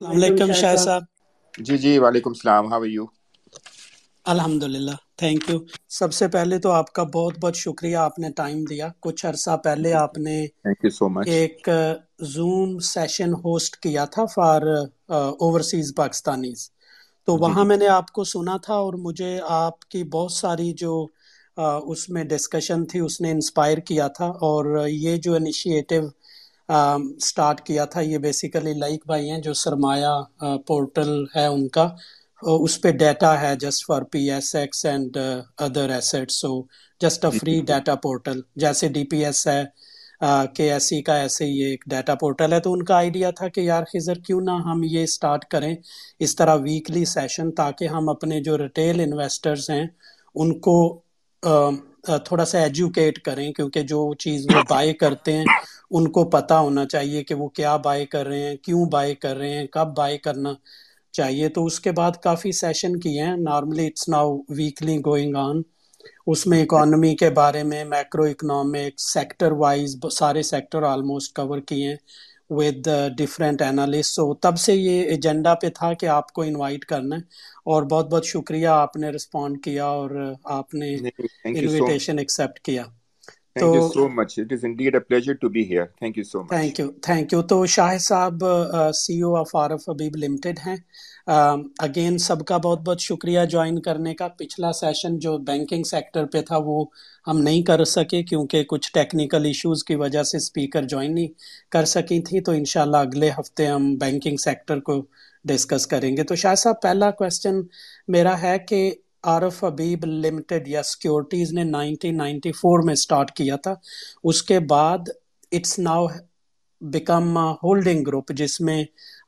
علیکم شاہ صاحب۔ جی جی وعلیکم السلام ہاؤ یو الحمد للہ تھینک یو سب سے پہلے تو آپ کا بہت بہت شکریہ آپ نے ٹائم دیا۔ کچھ عرصہ پہلے آپ نے ایک زوم سیشن ہوسٹ کیا تھا فار اوورسیز پاکستانیز تو جی وہاں جی۔ میں نے آپ کو سنا تھا اور مجھے آپ کی بہت ساری جو اس میں ڈسکشن تھی اس نے انسپائر کیا تھا اور یہ جو انیشیٹو سٹارٹ کیا تھا یہ بیسیکلی لائک بھائی ہیں جو سرمایہ پورٹل ہے ان کا اس پہ ڈیٹا ہے just for P S X and other asset so just a free data portal جیسے ڈی پی ایس ہے کے ایس سی کا ایسے ہی ایک ڈیٹا پورٹل ہے۔ تو ان کا آئیڈیا تھا کہ یار خزر کیوں نہ ہم یہ سٹارٹ کریں اس طرح ویکلی سیشن تاکہ ہم اپنے جو ریٹیل انویسٹرز ہیں، ان کو تھوڑا سا ایجوکیٹ کریں۔ کیونکہ جو چیز وہ بائی کرتے ہیں، ان کو پتہ ہونا چاہیے کہ وہ کیا بائی کر رہے ہیں، کیوں بائی کر رہے ہیں، کب بائی کرنا چاہیے۔ تو اس کے بعد کافی سیشن کیے ہیں۔ Normally it's now weekly going on اس میں اکانومی کے بارے میں میکرو اکنامک سیکٹر وائز سارے سیکٹر آلموسٹ کور کیے ہیں ود ڈفرینٹ انالسٹ سو تب سے یہ ایجنڈا پہ تھا کہ آپ کو انوائٹ کرنا ہے اور بہت بہت شکریہ آپ نے رسپونڈ کیا اور آپ نے انویٹیشن ایکسیپٹ کیا. تو thank you so much thank you thank you تو شاہ صاحب CEO of Arif Habib Limited ہیں۔ اگین سب کا بہت بہت شکریہ جوائن کرنے کا پچھلا سیشن جو بینکنگ سیکٹر پہ تھا وہ ہم نہیں کر سکے کیونکہ کچھ ٹیکنیکل ایشوز کی وجہ سے اسپیکر جوائن نہیں کر سکی تھی تو انشاءاللہ اگلے ہفتے ہم بینکنگ سیکٹر کو ڈسکس کریں گے تو شاہ صاحب پہلا کوشچن میرا ہے کہ عارف حبیب لمیٹڈ یا سیکیورٹیز نے نائنٹین نائنٹی فور میں سٹارٹ کیا تھا اس کے بعد it's now become holding group جس میں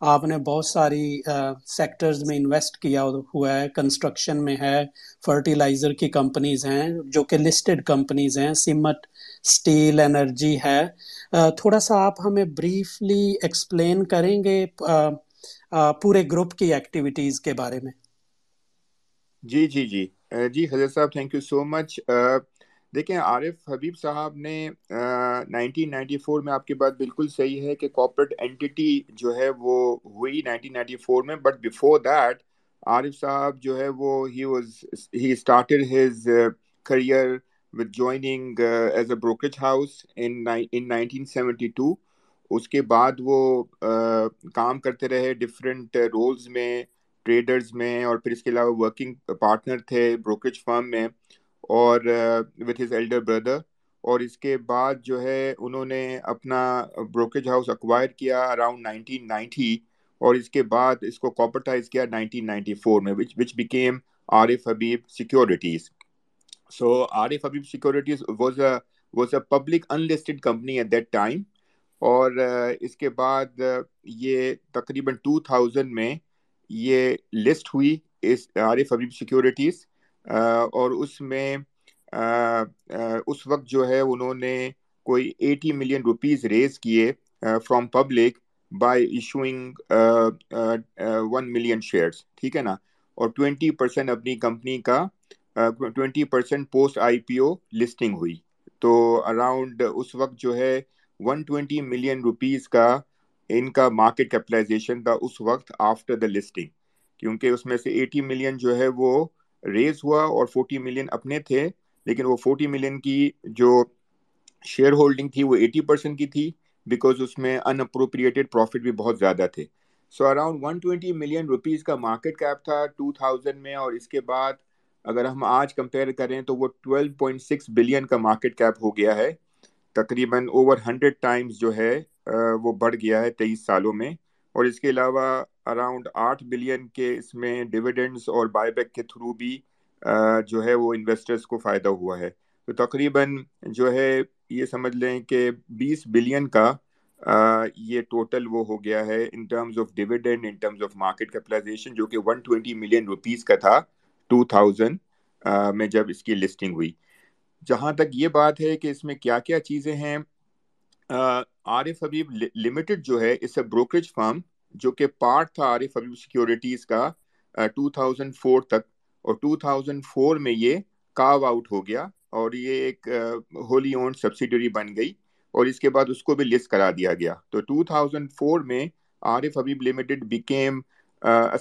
آپ نے بہت ساری سیکٹرز میں انویسٹ کیا ہوا ہے کنسٹرکشن میں ہے فرٹیلائزر کی کمپنیز ہیں، جو کہ لسٹڈ کمپنیز ہیں سیمٹ سٹیل انرجی ہے. تھوڑا سا آپ ہمیں بریفلی ایکسپلین کریں گے پورے گروپ کی ایکٹیویٹیز کے بارے میں. جی جی جی. جی حضرت صاحب تھینک یو سو مچ دیکھیں عارف حبیب صاحب نے نائنٹین نائنٹی فور میں آپ کی بات بالکل صحیح ہے کہ کارپوریٹ اینٹی جو ہے وہ ہوئی نائنٹین نائنٹی فور میں بٹ بیفور دیٹ عارف صاحب جو ہے وہ he was he started his career with joining uh, as a brokerage house in ni- in 1972 اس کے بعد وہ uh, کام کرتے رہے ڈفرینٹ رولز میں ٹریڈرز میں اور پھر اس کے علاوہ ورکنگ پارٹنر تھے بروکریج فرم میں۔ اور وتھ ہز ایلڈر بردر اور اس کے بعد جو ہے انہوں نے اپنا بروکریج ہاؤس اکوائر کیا اراؤنڈ نائنٹین نائنٹی اور اس کے بعد اس کو کاپرٹائز کیا نائنٹین نائنٹی فور میں which which became Arif Habib Securities So Arif Habib Securities was a was a public unlisted company at that time. اور اس کے بعد یہ تقریباً 2000 میں یہ لسٹ ہوئی اس عارف حبیب سیکورٹیز اور اس میں اس وقت جو ہے انہوں نے کوئی ایٹی ملین روپیز ریز کیے from public by issuing one million shares ٹھیک ہے نا؟ اور ٹوینٹی پرسینٹ اپنی کمپنی کا twenty percent post I P O listing ہوئی۔ تو اراؤنڈ اس وقت جو ہے ون ٹوینٹی ملین روپیز کا ان کا مارکیٹ کیپٹلائزیشن تھا اس وقت آفٹر دا لسٹنگ کیونکہ اس میں سے ایٹی ملین جو ہے وہ ریز ہوا اور فورٹی ملین اپنے تھے، لیکن وہ فورٹی ملین کی جو شیئر ہولڈنگ تھی وہ ایٹی پرسینٹ کی تھی بیکاز اس میں ان اپروپریٹڈ پروفٹ بھی بہت زیادہ تھے۔ So around one twenty million rupees کا مارکیٹ کیپ تھا ٹو تھاؤزینڈ میں، اور اس کے بعد اگر ہم آج کمپیئر کریں تو وہ ٹویلو پوائنٹ سکس بلین کا مارکیٹ کیپ ہو گیا ہے۔ تقریباً اوور ہنڈریڈ ٹائمز جو ہے وہ بڑھ گیا ہے تیئیس سالوں میں۔ اور اس کے علاوہ اراؤنڈ آٹھ بلین کے اس میں ڈویڈنڈس اور بائی بیک کے تھرو بھی جو ہے وہ انویسٹرز کو فائدہ ہوا ہے۔ تو تقریباً جو ہے یہ سمجھ لیں کہ بیس بلین کا یہ ٹوٹل وہ ہو گیا ہے in terms of dividend in terms of market capitalization جو کہ ون ٹوینٹی ملین روپیز کا تھا ٹو تھاؤزینڈ میں جب اس کی لسٹنگ ہوئی۔ جہاں تک یہ بات ہے کہ اس میں کیا کیا چیزیں ہیں عارف حبیب لمیٹڈ جو ہے، اس اے بروکریج فرم جو کہ پارٹ تھا عارف حبیب سیکورٹیز کا ٹو تھاؤزینڈ فور تک۔ اور ٹو تھاؤزینڈ فور میں یہ کاو آؤٹ ہو گیا اور یہ ایک ہولی اونڈ سبسیڈری بن گئی اور اس کے بعد اس کو بھی لسٹ کرا دیا گیا۔ تو 2004 میں Arif Habib Limited became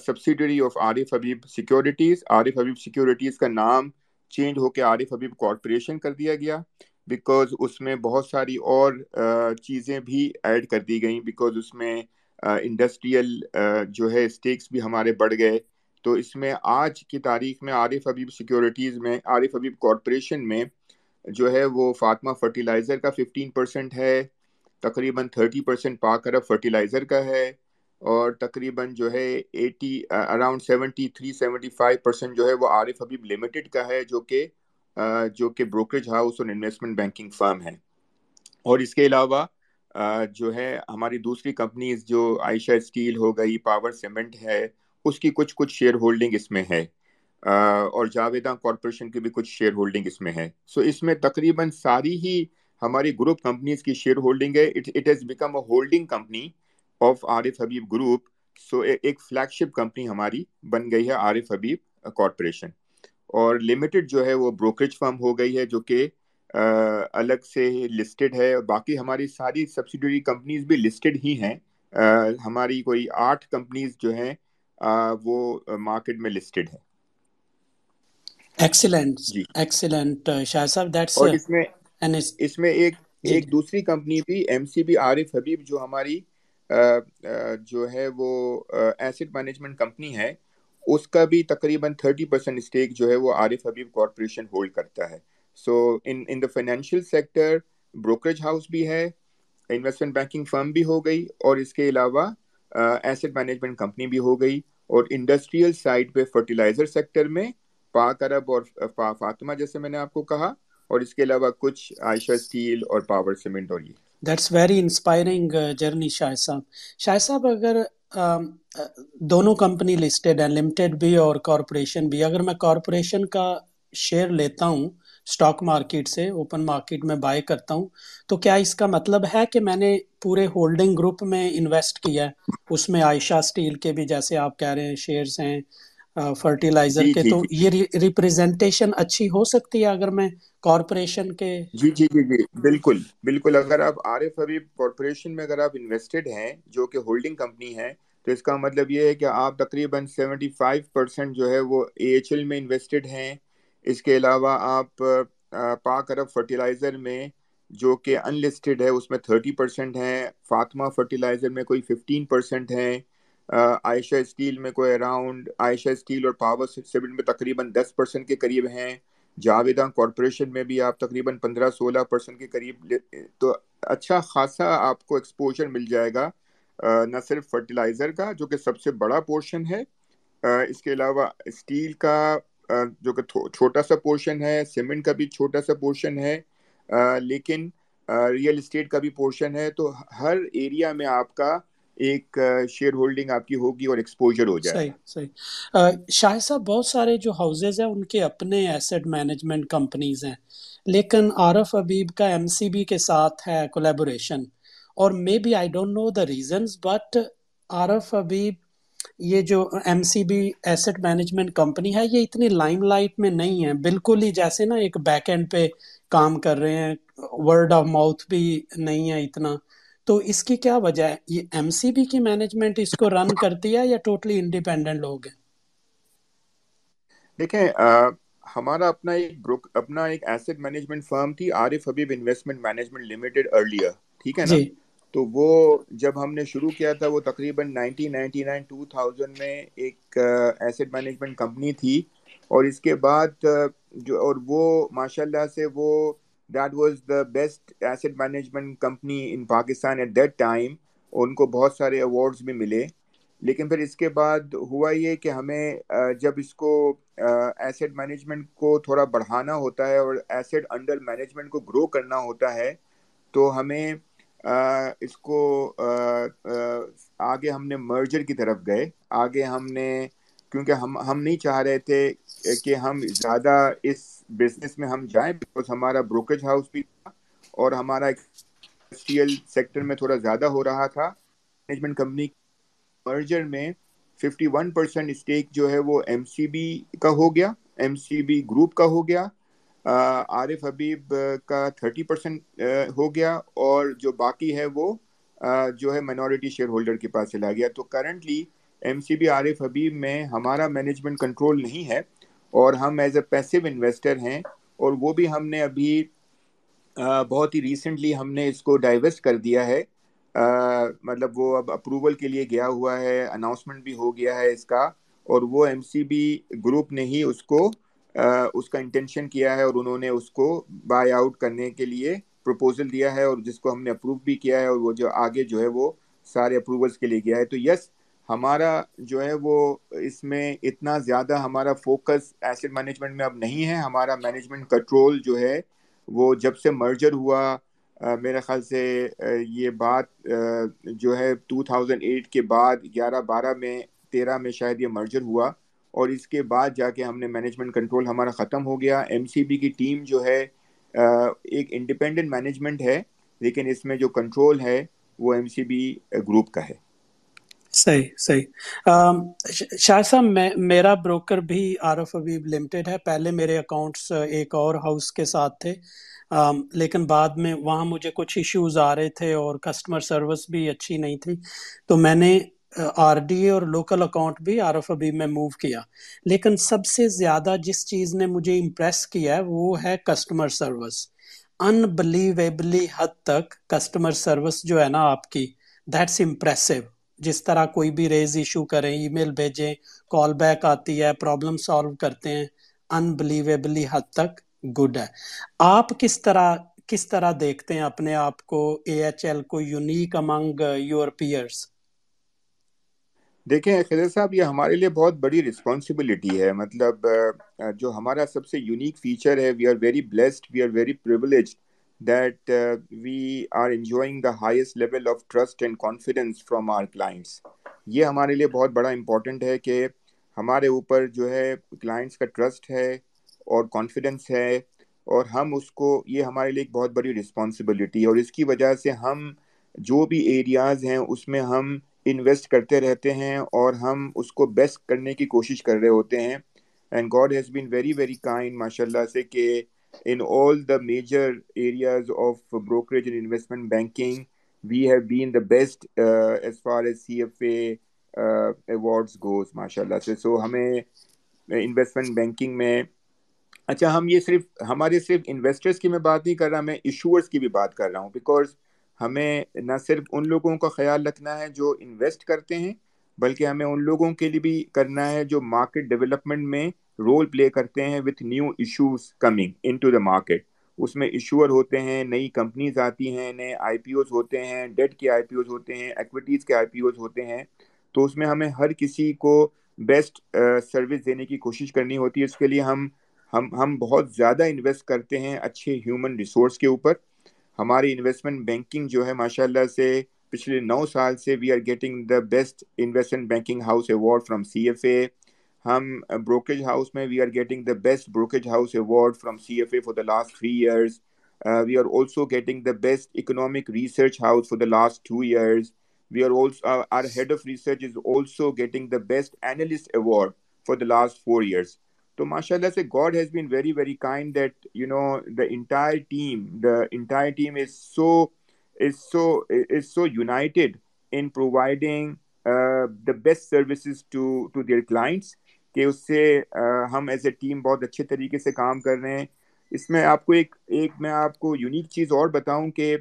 subsidiary of Arif Habib Securities Arif Habib Securities کا نام چینج ہو کے عارف حبیب کارپوریشن کر دیا گیا۔ بیکاز اس میں بہت ساری اور چیزیں بھی ایڈ کر دی گئیں۔ بیکاز اس میں انڈسٹریل جو ہے اسٹیکس بھی ہمارے بڑھ گئے۔ تو اس میں آج کی تاریخ میں عارف حبیب سیکورٹیز میں، عارف حبیب کارپوریشن میں جو ہے وہ فاطمہ فرٹیلائزر کا ففٹین پرسینٹ ہے، تقریباً تھرٹی پرسینٹ پاک عرب فرٹیلائزر کا ہے اور تقریباً جو ہے eighty around seventy three seventy five percent جو ہے وہ عارف حبیب لمیٹڈ کا ہے، جو کہ جو کہ بروکریج ہاؤس اور انویسٹمنٹ بینکنگ فرم ہے۔ اور اس کے علاوہ جو ہے ہماری دوسری کمپنیز جو عائشہ اسٹیل ہو گئی، پاور سیمنٹ ہے، اس کی کچھ کچھ شیئر ہولڈنگ اس میں ہے۔ اور جاویدہ کارپوریشن کی بھی کچھ شیئر ہولڈنگ اس میں ہے۔ سو اس میں تقریباً ساری ہی ہماری گروپ کمپنیز کی شیئر ہولڈنگ ہے۔ It has become a holding company of Arif Habib group. سو ایک فلیگ شپ کمپنی ہماری بن گئی ہے، عارف حبیب کارپوریشن۔ اور لمیٹڈ جو ہے وہ بروکریج فارم ہو گئی ہے، جو کہ الگ سے لسٹڈ ہے۔ باقی ہماری ساری سبسیڈری کمپنیز بھی لسٹڈ ہی ہیں۔ ہماری کوئی آٹھ کمپنیز جو ہیں وہ مارکیٹ میں لسٹڈ ہے ایکسیلنٹ ایکسیلنٹ شاہ صاحب دیٹس اور اس میں اس میں ایک ایک دوسری کمپنی بھی ایم سی بی عارف حبیب جو ہماری جو ہے وہ ایسٹ مینجمنٹ کمپنی ہے اس کا بھی تقریباً تھرٹی پرسینٹ اسٹیک جو ہے وہ عارف حبیب کارپوریشن ہولڈ کرتا ہے۔ So in in the financial sector brokerage house بھی ہے انویسٹمنٹ بینکنگ فرم بھی ہو گئی، اور اس کے علاوہ ایسٹ مینجمنٹ کمپنی بھی ہو گئی، اور انڈسٹریل سائڈ پہ فرٹیلائزر سیکٹر میں، پاک عرب اور پا، فاطمہ جیسے میں نے آپ کو کہا، اور اس کے علاوہ کچھ عائشہ اسٹیل اور پاور سیمنٹ اور یہ۔ That's very inspiring journey Shah صاحب شاہ صاحب اگر دونوں کمپنی لسٹڈ ہیں لمیٹڈ بھی اور کارپوریشن بھی۔ اگر میں کارپوریشن کا شیئر لیتا ہوں اسٹاک مارکیٹ سے اوپن مارکیٹ میں بائی کرتا ہوں۔ تو کیا اس کا مطلب ہے کہ میں نے پورے ہولڈنگ گروپ میں انویسٹ کیا ہے؟ اس میں عائشہ اسٹیل کے بھی جیسے آپ کہہ رہے ہیں شیئرز ہیں فرٹیلائزر کے تو یہ ریپریزنٹیشن اچھی ہو سکتی ہے اگر میں کارپوریشن کے جی جی جی جی بالکل بالکل۔ اگر آپ عارف حبیب کارپوریشن میں اگر آپ انویسٹڈ ہیں جو کہ ہولڈنگ کمپنی ہے تو اس کا مطلب یہ ہے کہ آپ تقریباً سیونٹی فائیو پرسینٹ جو ہے وہ اے ایچ ایل میں انویسٹڈ ہیں۔ اس کے علاوہ آپ پاک عرب فرٹیلائزر میں جو کہ ان لسٹڈ ہے، اس میں تھرٹی پرسینٹ ہیں، فاطمہ فرٹیلائزر میں کوئی ففٹین پرسینٹ ہیں عائشہ اسٹیل میں کوئی اراؤنڈ عائشہ اسٹیل اور پاور سیمنٹ میں تقریباً دس پرسینٹ کے قریب ہیں جاویدہ کارپوریشن میں بھی آپ تقریباً پندرہ سولہ پرسینٹ کے قریب تو اچھا خاصا آپ کو ایکسپوجر مل جائے گا نہ صرف فرٹیلائزر کا، جو کہ سب سے بڑا پورشن ہے اس کے علاوہ اسٹیل کا جو کہ چھوٹا سا پورشن ہے، سیمنٹ کا بھی چھوٹا سا پورشن ہے لیکن ریئل اسٹیٹ کا بھی پورشن ہے، تو ہر ایریا میں آپ کا ایک شیئر ہولڈنگ آپ کی ہوگی اور ایکسپوجر ہو جائے۔ صحیح صحیح۔ شاہ صاحب، بہت سارے جو ہاؤزز ہیں، ان کے اپنے ایسٹ مینجمنٹ کمپنیز ہیں، لیکن عارف حبیب کا ایم سی بی کے ساتھ ہے کولیبوریشن اور maybe I don't know the reasons but Arif Habib یہ جو M C B asset management company ہے یہ اتنی لائم لائٹ میں نہیں ہے۔ بالکل ہی جیسے نا ایک بیک اینڈ پہ کام کر رہے ہیں ورڈ آف ماؤتھ بھی نہیں ہے اتنا۔ تو اس کی کیا وجہ ہے؟ یہ ایم سی بی کی مینجمنٹ اس کو رن کرتی ہے یا ٹوٹلی انڈیپینڈنٹ لوگ ہیں؟ دیکھیں ہمارا اپنا ایک اپنا ایک ایسٹ مینجمنٹ فرم تھی Arif Habib Investment Management Limited earlier ٹھیک ہے نا؟ جی۔ تو وہ جب ہم نے شروع کیا تھا، وہ تقریباً nineteen ninety nine two thousand میں ایک ایسٹ مینجمنٹ کمپنی تھی۔ اور اس کے بعد جو، اور وہ ماشاء اللہ سے وہ that was the best asset management company in Pakistan at that time ان کو بہت سارے ایوارڈز بھی ملے۔ لیکن پھر اس کے بعد ہوا یہ کہ ہمیں جب اس کو ایسٹ مینجمنٹ کو تھوڑا بڑھانا ہوتا ہے اور ایسٹ انڈر مینجمنٹ کو گرو کرنا ہوتا ہے، تو ہمیں اس کو آگے ہم نے مرجر کی طرف گئے۔ آگے ہم نے، کیونکہ ہم ہم نہیں چاہ رہے تھے کہ ہم زیادہ اس بزنس میں ہم جائیں بیکاز ہمارا بروکریج ہاؤس بھی تھا اور ہمارا انڈسٹریل سیکٹر میں تھوڑا زیادہ ہو رہا تھا۔ مینجمنٹ کمپنی مرجر میں ففٹی ون پرسینٹ اسٹیک جو ہے وہ ایم سی بی کا ہو گیا ایم سی بی گروپ کا ہو گیا۔ عارف حبیب کا تھرٹی پرسینٹ ہو گیا اور جو باقی ہے وہ جو ہے مائنورٹی شیئر ہولڈر کے پاس چلا گیا۔ تو currently M C B Arif Habib میں ہمارا مینجمنٹ کنٹرول نہیں ہے اور ہم ایز اے پیسو انویسٹر ہیں اور وہ بھی ہم نے ابھی بہت ہی ریسنٹلی ہم نے اس کو ڈائیورس کر دیا ہے۔ مطلب وہ اب اپروول کے لیے گیا ہوا ہے اناؤنسمنٹ بھی ہو گیا ہے اس کا اور وہ ایم سی بی گروپ نے ہی اس کو اس کا انٹینشن کیا ہے اور انہوں نے اس کو بائی آؤٹ کرنے کے لیے پروپوزل دیا ہے اور جس کو ہم نے اپروو بھی کیا ہے اور وہ جو آگے جو ہے وہ سارے اپروولس کے لیے گیا ہے۔ تو یس ہمارا جو ہے وہ اس میں اتنا زیادہ ہمارا فوکس ایسٹ مینجمنٹ میں اب نہیں ہے۔ ہمارا مینجمنٹ کنٹرول جو ہے وہ جب سے مرجر ہوا میرے خیال سے یہ بات جو ہے ٹو تھاؤزنڈ ایٹ کے بعد، گیارہ بارہ میں، تیرہ میں شاید یہ مرجر ہوا۔ اور اس کے بعد جا کے ہم نے مینجمنٹ کنٹرول ہمارا ختم ہو گیا۔ ایم سی بی کی ٹیم جو ہے ایک انڈیپینڈنٹ مینجمنٹ ہے، لیکن اس میں جو کنٹرول ہے، وہ ایم سی بی گروپ کا ہے۔ صحیح صحیح۔ شاہ صاحب، میں، میرا بروکر بھی عارف حبیب لمیٹڈ ہے۔ پہلے میرے اکاؤنٹس ایک اور ہاؤس کے ساتھ تھے۔ لیکن بعد میں وہاں مجھے کچھ ایشوز آ رہے تھے اور کسٹمر سروس بھی اچھی نہیں تھی۔ تو میں نے آر ڈی اے اور لوکل اکاؤنٹ بھی عارف حبیب میں موو کیا۔ لیکن سب سے زیادہ جس چیز نے مجھے امپریس کیا ہے وہ ہے کسٹمر سروس انبلیویبلی حد تک کسٹمر سروس جو ہے نا آپ کی دیٹس امپریسو جس طرح کوئی بھی ریز ایشو کریں ای میل بھیجیں کال بیک آتی ہے پرابلم سالو کرتے ہیں انبلیویبلی حد تک گڈ ہے۔ آپ کس طرح کس طرح دیکھتے ہیں اپنے آپ کو؟ اے ایچ ایل کو یونیک امنگ یور پیئرس دیکھیں، خضر صاحب، یہ ہمارے لیے بہت بڑی رسپانسبلٹی ہے۔ مطلب جو ہمارا سب سے یونیک فیچر ہے we are very blessed we are very privilege that we are enjoying the highest level of trust and confidence from our clients یہ ہمارے لیے بہت بڑا امپورٹنٹ ہے کہ ہمارے اوپر جو ہے کلائنٹس کا ٹرسٹ ہے اور کانفیڈنس ہے اور ہم اس کو، یہ ہمارے لیے ایک بہت بڑی رسپانسبلٹی ہے۔ اور اس کی وجہ سے ہم جو بھی ایریاز ہیں، اس میں ہم انویسٹ کرتے رہتے ہیں اور ہم اس کو بیسٹ کرنے کی کوشش کر رہے ہوتے ہیں. And God has been very very kind ماشاء اللہ سے کہ in all the major areas of brokerage and investment banking we have been the best as far as C F A awards goes ماشاء اللہ سے. سو ہمیں انویسٹمنٹ بینکنگ میں اچھا ہم یہ صرف ہمارے صرف انویسٹرس کی میں بات نہیں کر رہا، میں ایشورس کی بھی بات کر رہا ہوں. بیکاز ہمیں نہ صرف ان لوگوں کا خیال رکھنا ہے جو انویسٹ کرتے ہیں، بلکہ ہمیں ان لوگوں کے لیے بھی کرنا ہے جو مارکیٹ ڈیولپمنٹ میں رول پلے کرتے ہیں with new issues coming in to the market اس میں ایشوور ہوتے ہیں، نئی کمپنیز آتی ہیں، نئے آئی پی اوز ہوتے ہیں ڈیٹ کے آئی پی اوز ہوتے ہیں ایکویٹیز کے آئی پی اوز ہوتے ہیں۔ تو اس میں ہمیں ہر کسی کو بیسٹ سروس دینے کی کوشش کرنی ہوتی ہے۔ اس کے لیے ہم ہم ہم بہت زیادہ انویسٹ کرتے ہیں اچھے ہیومن ریسورس کے اوپر۔ ہماری انویسٹمنٹ بینکنگ جو ہے ماشاء اللہ سے پچھلے نو سال سے we are getting the best investment banking house award from C F A ہم بروکریج ہاؤس میں we are getting the best brokerage house award from C F A for the last three years we are also getting the best economic research house for the last two years we are also our head of research is also getting the best analyst award for the last four years تو ماشاء اللہ سے God has been very very kind that you know the entire team, the entire team is so is so is so united in providing the best services to to their clients کہ اس سے uh, ہم as a team بہت اچھے طریقے سے کام کر رہے ہیں۔ اس میں آپ کو ایک ایک میں آپ کو یونیک چیز اور بتاؤں کہ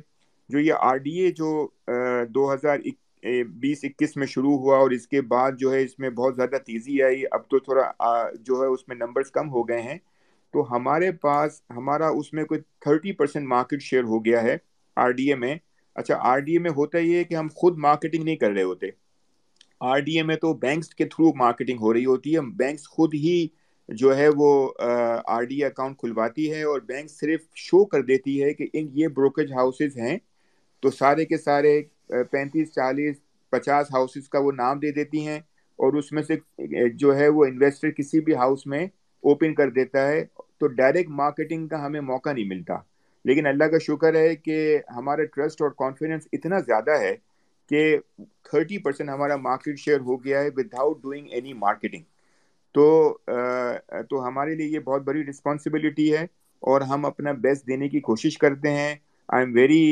جو یہ آر ڈی اے جو uh, دو ہزار بیس اکیس میں شروع ہوا اور اس کے بعد جو ہے اس میں بہت زیادہ تیزی آئی۔ اب تو تھوڑا جو ہے اس میں نمبرز کم ہو گئے ہیں۔ تو ہمارے پاس، ہمارا اس میں کوئی تھرٹی پرسینٹ مارکیٹ شیئر ہو گیا ہے آر ڈی اے میں۔ اچھا آر ڈی اے میں ہوتا یہ ہے کہ ہم خود مارکیٹنگ نہیں کر رہے ہوتے۔ آر ڈی اے میں تو بینکس کے تھرو مارکیٹنگ ہو رہی ہوتی ہے۔ بینکس خود ہی جو ہے وہ آر ڈی اے اکاؤنٹ کھلواتی ہے اور بینک صرف شو کر دیتی ہے کہ ان یہ بروکریج ہاؤسز ہیں۔ تو سارے کے سارے پینتیس، چالیس، پچاس ہاؤسز کا وہ نام دے دیتی ہیں اور اس میں سے جو ہے وہ انویسٹر کسی بھی ہاؤس میں اوپن کر دیتا ہے تو ڈائریکٹ مارکیٹنگ کا ہمیں موقع نہیں ملتا۔ لیکن اللہ کا شکر ہے کہ ہمارا ٹرسٹ اور کانفیڈنس اتنا زیادہ ہے کہ تھرٹی پرسینٹ ہمارا مارکیٹ شیئر ہو گیا ہے وداؤٹ ڈوئنگ اینی مارکیٹنگ تو تو ہمارے لیے یہ بہت بڑی رسپانسبلٹی ہے اور ہم اپنا بیسٹ دینے کی کوشش کرتے ہیں۔ I am very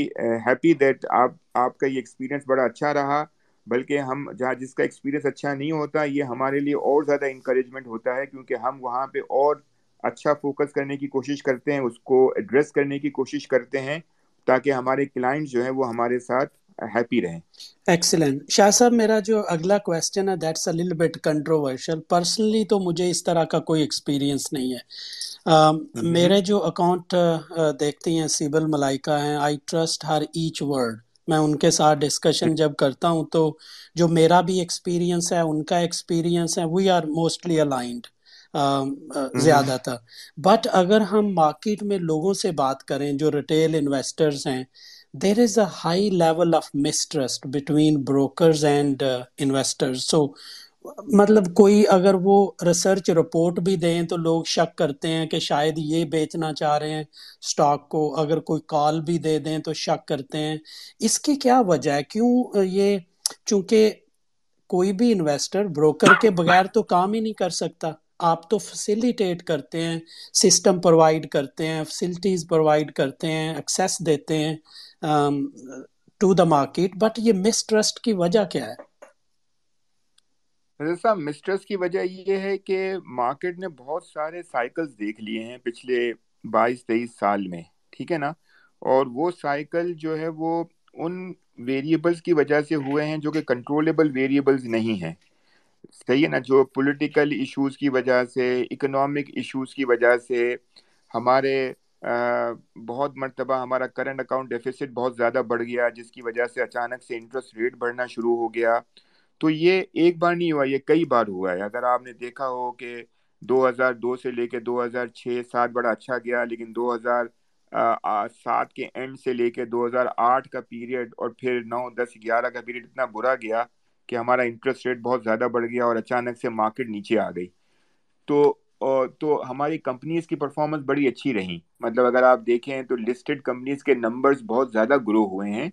happy that آپ آپ کا یہ ایکسپیرینس بڑا اچھا رہا، بلکہ ہم جہاں جس کا ایکسپیرینس اچھا نہیں ہوتا، یہ ہمارے لیے اور زیادہ انکریجمنٹ ہوتا ہے، کیونکہ ہم وہاں پہ اور اچھا فوکس کرنے کی کوشش کرتے ہیں، اس کو ایڈریس کرنے کی کوشش کرتے ہیں، تاکہ ہمارے کلائنٹ جو ہیں وہ ہمارے ساتھ ہیپی رہیں۔ ایکسلنٹ شاہ صاحب میرا جو اگلا کویسچن ہے that's a Lal but controversial personally تو مجھے اس طرح کا کوئی ایکسپیرینس نہیں ہے۔ میرے جو اکاؤنٹ دیکھتی ہیں سیبل ملائکہ ہیں I trust her each word میں ان کے ساتھ ڈسکشن جب کرتا ہوں تو جو میرا بھی ایکسپیرینس ہے ان کا ایکسپیرینس ہے وی آر موسٹلی الائنڈ زیادہ تر۔ بٹ اگر ہم مارکیٹ میں لوگوں سے بات کریں جو ریٹیل انویسٹرز ہیں there is a high level of mistrust between brokers and investors so مطلب کوئی اگر وہ ریسرچ رپورٹ بھی دیں تو لوگ شک کرتے ہیں کہ شاید یہ بیچنا چاہ رہے ہیں اسٹاک کو اگر کوئی کال بھی دے دیں تو شک کرتے ہیں اس کی کیا وجہ ہے کیوں یہ چونکہ کوئی بھی انویسٹر بروکر کے بغیر تو کام ہی نہیں کر سکتا آپ تو فیسیلیٹیٹ کرتے ہیں سسٹم پرووائڈ کرتے ہیں فیسلٹیز پرووائڈ کرتے ہیں ایکسیس دیتے ہیں ٹو دا مارکیٹ بٹ یہ مسٹرسٹ کی وجہ کیا ہے؟ صاحب مسٹرس کی وجہ یہ ہے کہ مارکیٹ نے بہت سارے سائیکلز دیکھ لیے ہیں پچھلے بائیس تیئیس سال میں، ٹھیک ہے نا؟ اور وہ سائیکل جو ہے وہ ان ویریبلس کی وجہ سے ہوئے ہیں جو کہ کنٹرولبل ویریبلز نہیں ہیں۔ صحیح ہے نا، جو پولیٹیکل ایشوز کی وجہ سے اکنامک ایشوز کی وجہ سے ہمارے بہت مرتبہ ہمارا کرنٹ اکاؤنٹ ڈیفیسٹ بہت زیادہ بڑھ گیا، جس کی وجہ سے اچانک سے انٹرسٹ ریٹ بڑھنا شروع ہو گیا۔ تو یہ ایک بار نہیں ہوا، یہ کئی بار ہوا ہے۔ اگر آپ نے دیکھا ہو کہ دو ہزار دو سے لے کے دو ہزار چھ، سات بڑا اچھا گیا، لیکن دو ہزار سات کے اینڈ سے لے کے دو ہزار آٹھ کا پیریڈ اور پھر نو، دس، گیارہ کا پیریڈ اتنا برا گیا کہ ہمارا انٹرسٹ ریٹ بہت زیادہ بڑھ گیا اور اچانک سے مارکیٹ نیچے آ گئی۔ تو تو ہماری کمپنیز کی پرفارمنس بڑی اچھی رہی۔ مطلب اگر آپ دیکھیں تو لسٹڈ کمپنیز کے نمبرز بہت زیادہ گرو ہوئے ہیں۔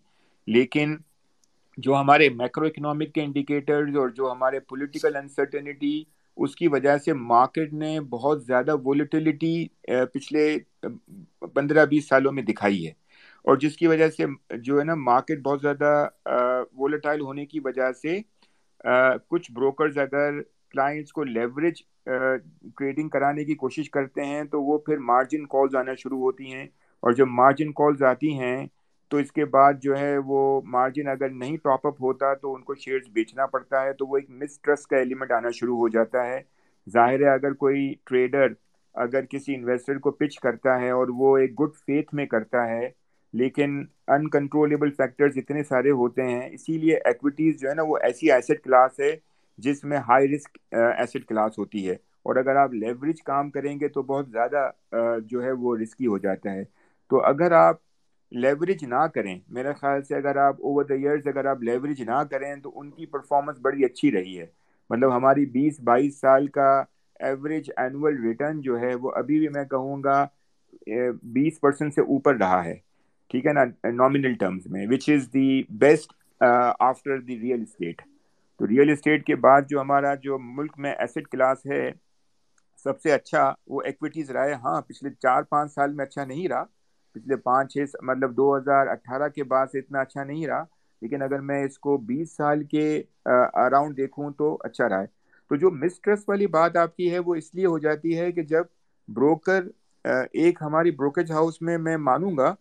لیکن جو ہمارے میکرو اکنامک کے انڈیکیٹرز اور جو ہمارے پولیٹیکل انسرٹنٹی اس کی وجہ سے مارکیٹ نے بہت زیادہ وولیٹیلیٹی پچھلے پندرہ بیس سالوں میں دکھائی ہے۔ اور جس کی وجہ سے جو ہے نا مارکیٹ بہت زیادہ وولیٹائل ہونے کی وجہ سے کچھ بروکرز اگر کلائنٹس کو لیوریج ٹریڈنگ کرانے کی کوشش کرتے ہیں تو وہ پھر مارجن کالز آنا شروع ہوتی ہیں۔ اور جب مارجن کالز آتی ہیں تو اس کے بعد جو ہے وہ مارجن اگر نہیں ٹاپ اپ ہوتا تو ان کو شیئرز بیچنا پڑتا ہے تو وہ ایک مسٹرس کا ایلیمنٹ آنا شروع ہو جاتا ہے۔ ظاہر ہے اگر کوئی ٹریڈر اگر کسی انویسٹر کو پچ کرتا ہے اور وہ ایک گڈ فیتھ میں کرتا ہے لیکن ان کنٹرولیبل فیکٹرز اتنے سارے ہوتے ہیں، اسی لیے ایکویٹیز جو ہے نا وہ ایسی ایسٹ کلاس ہے جس میں ہائی رسک ایسٹ کلاس ہوتی ہے۔ اور اگر آپ لیوریج کام کریں گے تو بہت زیادہ جو ہے وہ رسکی ہو جاتا ہے۔ تو اگر آپ لیوریج نہ کریں، میرے خیال سے اگر آپ اوور دا ایئرز اگر آپ لیوریج نہ کریں تو ان کی پرفارمنس بڑی اچھی رہی ہے۔ مطلب ہماری بیس بائیس سال کا ایوریج اینول ریٹرن جو ہے وہ ابھی بھی میں کہوں گا بیس پرسینٹ سے اوپر رہا ہے۔ ٹھیک ہے نا نامنل ٹرمز میں which is the best after the real estate تو ریئل اسٹیٹ کے بعد جو ہمارا جو ملک میں ایسٹ کلاس ہے، سب سے اچھا وہ ایکویٹیز رہا ہے۔ ہاں پچھلے چار پانچ سال میں اچھا نہیں رہا۔ پچھلے پانچ چھ مطلب دو ہزار اٹھارہ کے بعد سے اتنا اچھا نہیں رہا۔ لیکن اگر میں اس کو بیس سال کے اراؤنڈ دیکھوں تو اچھا رہا ہے۔ تو جو مسٹرس والی بات آپ کی ہے، وہ اس لیے ہو جاتی ہے کہ جب بروکر ایک ہماری بروکریج ہاؤس میں میں مانوں گا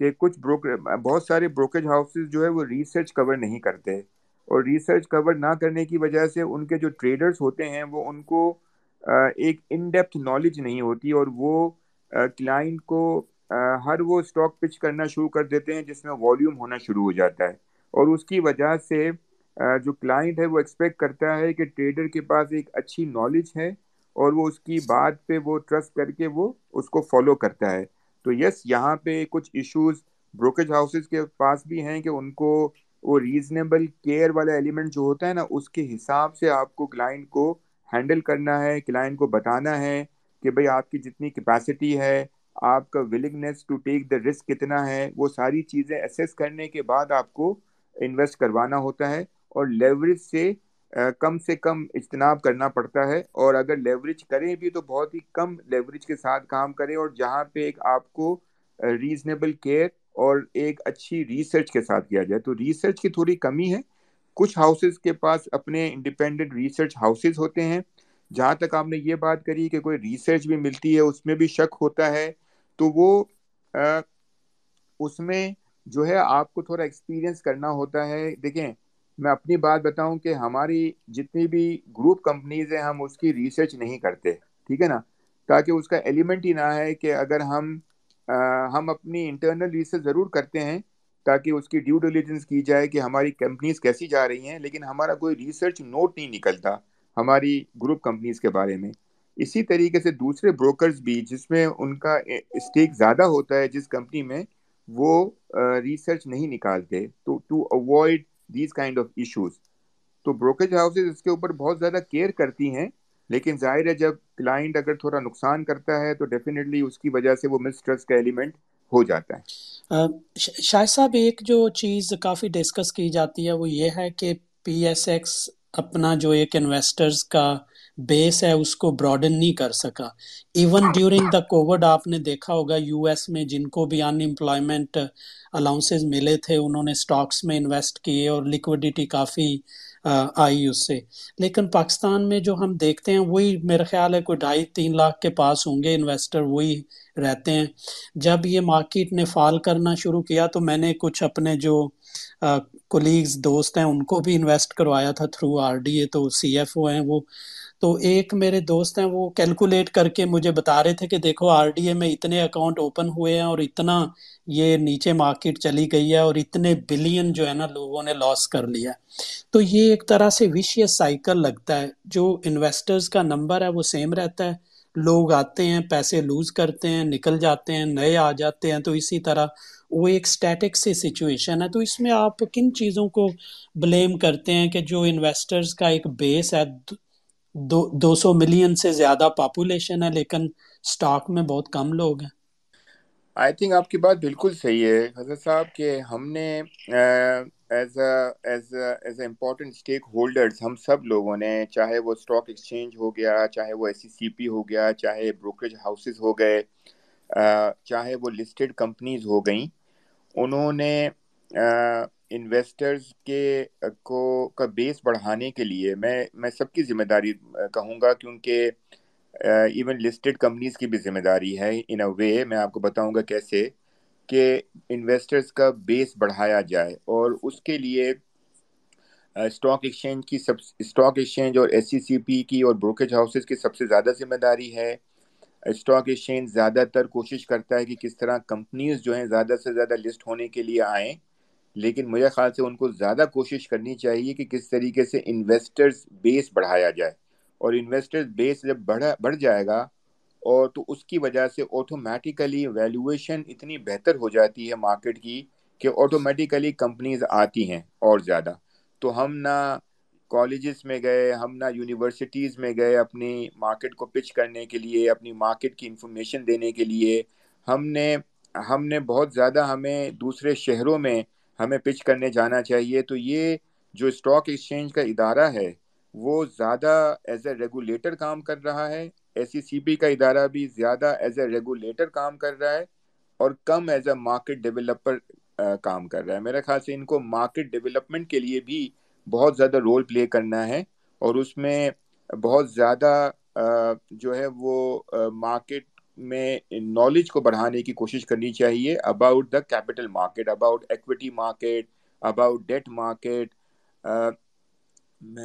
کہ کچھ بروکر بہت سارے بروکریج ہاؤسز جو ہے وہ ریسرچ کور نہیں کرتے اور ریسرچ کور نہ کرنے کی وجہ سے ان کے جو ٹریڈرز ہوتے ہیں وہ ان کو ایک ان ڈیپتھ نالج نہیں ہوتی اور وہ کلائنٹ کو ہر وہ اسٹاک پچ کرنا شروع کر دیتے ہیں جس میں والیوم ہونا شروع ہو جاتا ہے اور اس کی وجہ سے جو کلائنٹ ہے وہ ایکسپیکٹ کرتا ہے کہ ٹریڈر کے پاس ایک اچھی نالج ہے اور وہ اس کی بات پہ وہ ٹرسٹ کر کے وہ اس کو فالو کرتا ہے۔ تو یس یہاں پہ کچھ ایشوز بروکریج ہاؤسز کے پاس بھی ہیں کہ ان کو وہ ریزنیبل کیئر والا ایلیمنٹ جو ہوتا ہے نا، اس کے حساب سے آپ کو کلائنٹ کو ہینڈل کرنا ہے کلائنٹ کو بتانا ہے کہ بھائی آپ کی جتنی کیپیسٹی ہے، آپ کا willingness to take the risk کتنا ہے، وہ ساری چیزیں اسیس کرنے کے بعد آپ کو انویسٹ کروانا ہوتا ہے اور لیوریج سے کم سے کم اجتناب کرنا پڑتا ہے اور اگر لیوریج کریں بھی تو بہت ہی کم لیوریج کے ساتھ کام کریں اور جہاں پہ ایک آپ کو ریزنیبل کیئر اور ایک اچھی ریسرچ کے ساتھ کیا جائے تو ریسرچ کی تھوڑی کمی ہے۔ کچھ ہاؤسز کے پاس اپنے انڈیپینڈنٹ ریسرچ ہاؤسز ہوتے ہیں۔ جہاں تک آپ نے یہ بات کری کہ کوئی ریسرچ بھی ملتی ہے، اس میں بھی شک ہوتا ہے، تو وہ اس میں جو ہے آپ کو تھوڑا ایکسپیرینس کرنا ہوتا ہے۔ دیکھیں میں اپنی بات بتاؤں کہ ہماری جتنی بھی گروپ کمپنیز ہیں، ہم اس کی ریسرچ نہیں کرتے، ٹھیک ہے نا؟ تاکہ اس کا ایلیمنٹ ہی نہ ہے کہ اگر ہم ہم اپنی انٹرنل ریسرچ ضرور کرتے ہیں تاکہ اس کی ڈیو ڈیلیجنس کی جائے کہ ہماری کمپنیز کیسی جا رہی ہیں، لیکن ہمارا کوئی ریسرچ نوٹ نہیں نکلتا ہماری گروپ کمپنیز کے بارے میں۔ اسی طریقے سے دوسرے بروکرز بھی، جس میں ان کا اسٹیک زیادہ ہوتا ہے، جس کمپنی میں وہ ریسرچ نہیں نکالتے، تو to avoid these kind of issues تو بروکریج ہاؤسز اس کے اوپر بہت زیادہ کیئر کرتی ہیں، لیکن ظاہر ہے جب کلائنٹ اگر تھوڑا نقصان کرتا ہے، تو ڈیفینیٹلی اس کی وجہ سے وہ مسٹرس کا ایلیمنٹ ہو جاتا ہے۔ شاہ صاحب، ایک جو چیز کافی ڈسکس کی جاتی ہے وہ یہ ہے کہ پی ایس ایکس اپنا جو ایک انویسٹرز کا بیس ہے، اس کو براڈن نہیں کر سکا۔ ایون ڈیورنگ دا کووڈ آپ نے دیکھا ہوگا یو ایس میں جن کو بھی ان امپلائمنٹ الاؤنسز ملے تھے، انہوں نے سٹاکس میں انویسٹ کیے اور لیکوڈیٹی کافی آئی اس سے۔ لیکن پاکستان میں جو ہم دیکھتے ہیں، وہی میرا خیال ہے کوئی ڈھائی، تین لاکھ کے پاس ہوں گے انویسٹر وہی رہتے ہیں۔ جب یہ مارکیٹ نے فال کرنا شروع کیا تو میں نے کچھ اپنے جو کولیگز دوست ہیں، ان کو بھی انویسٹ کروایا تھا تھرو آر ڈی اے تو سی ایف او ہیں وہ۔ تو ایک میرے دوست ہیں، وہ کیلکولیٹ کر کے مجھے بتا رہے تھے کہ دیکھو آر ڈی اے میں اتنے اکاؤنٹ اوپن ہوئے ہیں اور اتنا یہ نیچے مارکیٹ چلی گئی ہے اور اتنے بلین جو ہے نا لوگوں نے لاس کر لیا تو یہ ایک طرح سے وشیس سائیکل لگتا ہے۔ جو انویسٹرز کا نمبر ہے، وہ سیم رہتا ہے۔ لوگ آتے ہیں، پیسے لوز کرتے ہیں، نکل جاتے ہیں، نئے آ جاتے ہیں۔ تو اسی طرح وہ ایک سٹیٹک سی سچویشن ہے۔ تو اس میں آپ کن چیزوں کو بلیم کرتے ہیں کہ جو انویسٹرز کا ایک بیس ہے دو دو سو ملین سے زیادہ پاپولیشن ہے، لیکن سٹاک میں بہت کم لوگ ہیں۔ آئی تھنک آپ کی بات بالکل صحیح ہے۔ حضرت صاحب، کہ ہم نے as as as a important stakeholders ہم سب لوگوں نے، چاہے وہ اسٹاک ایکسچینج ہو گیا، چاہے وہ ایس سی سی پی ہو گیا، چاہے بروکریج ہاؤسز ہو گئے چاہے وہ لسٹڈ کمپنیز ہو گئیں، انہوں نے انویسٹرز کے uh, کو، کا بیس بڑھانے کے لیے میں میں سب کی ذمہ داری uh, کہوں گا کیونکہ ایون لسٹڈ کمپنیز کی بھی ذمہ داری ہے ان اے وے میں آپ کو بتاؤں گا کیسے کہ انویسٹرز کا بیس بڑھایا جائے اور اس کے لیے uh, اسٹاک ایکسچینج کی سب اسٹاک ایکسچینج اور ایس سی سی پی کی اور بروکریج ہاؤسز کی سب سے زیادہ ذمہ داری ہے. اسٹاک ایکسچینج زیادہ تر کوشش کرتا ہے کہ کس طرح کمپنیز جو ہیں زیادہ سے زیادہ لسٹ ہونے کے لیے آئیں لیکن میرے خیال سے ان کو زیادہ کوشش کرنی چاہیے کہ کس طریقے سے انویسٹرز بیس بڑھایا جائے۔ اور انویسٹرز بیس جب بڑھا بڑھ جائے گا اور تو اس کی وجہ سے آٹومیٹیکلی ویلیویشن اتنی بہتر ہو جاتی ہے مارکیٹ کی کہ آٹومیٹیکلی کمپنیز آتی ہیں اور زیادہ۔ تو ہم نہ کالجز میں گئے، ہم نہ یونیورسٹیز میں گئے اپنی مارکیٹ کو پچ کرنے کے لیے، اپنی مارکیٹ کی انفارمیشن دینے کے لیے۔ ہم نے ہم نے بہت زیادہ ہمیں دوسرے شہروں میں ہمیں پچ کرنے جانا چاہیے، تو یہ جو اسٹاک ایکسچینج کا ادارہ ہے، وہ زیادہ ایز اے ریگولیٹر کام کر رہا ہے۔ ایس سی سی پی کا ادارہ بھی زیادہ ایز اے ریگولیٹر کام کر رہا ہے اور کم ایز اے مارکیٹ ڈیولپر کام کر رہا ہے۔ میرے خیال سے ان کو مارکیٹ ڈیولپمنٹ کے لیے بھی بہت زیادہ رول پلے کرنا ہے اور اس میں بہت زیادہ جو ہے وہ مارکیٹ میں نالج کو بڑھانے کی کوشش کرنی چاہیے about the capital market about equity market about debt market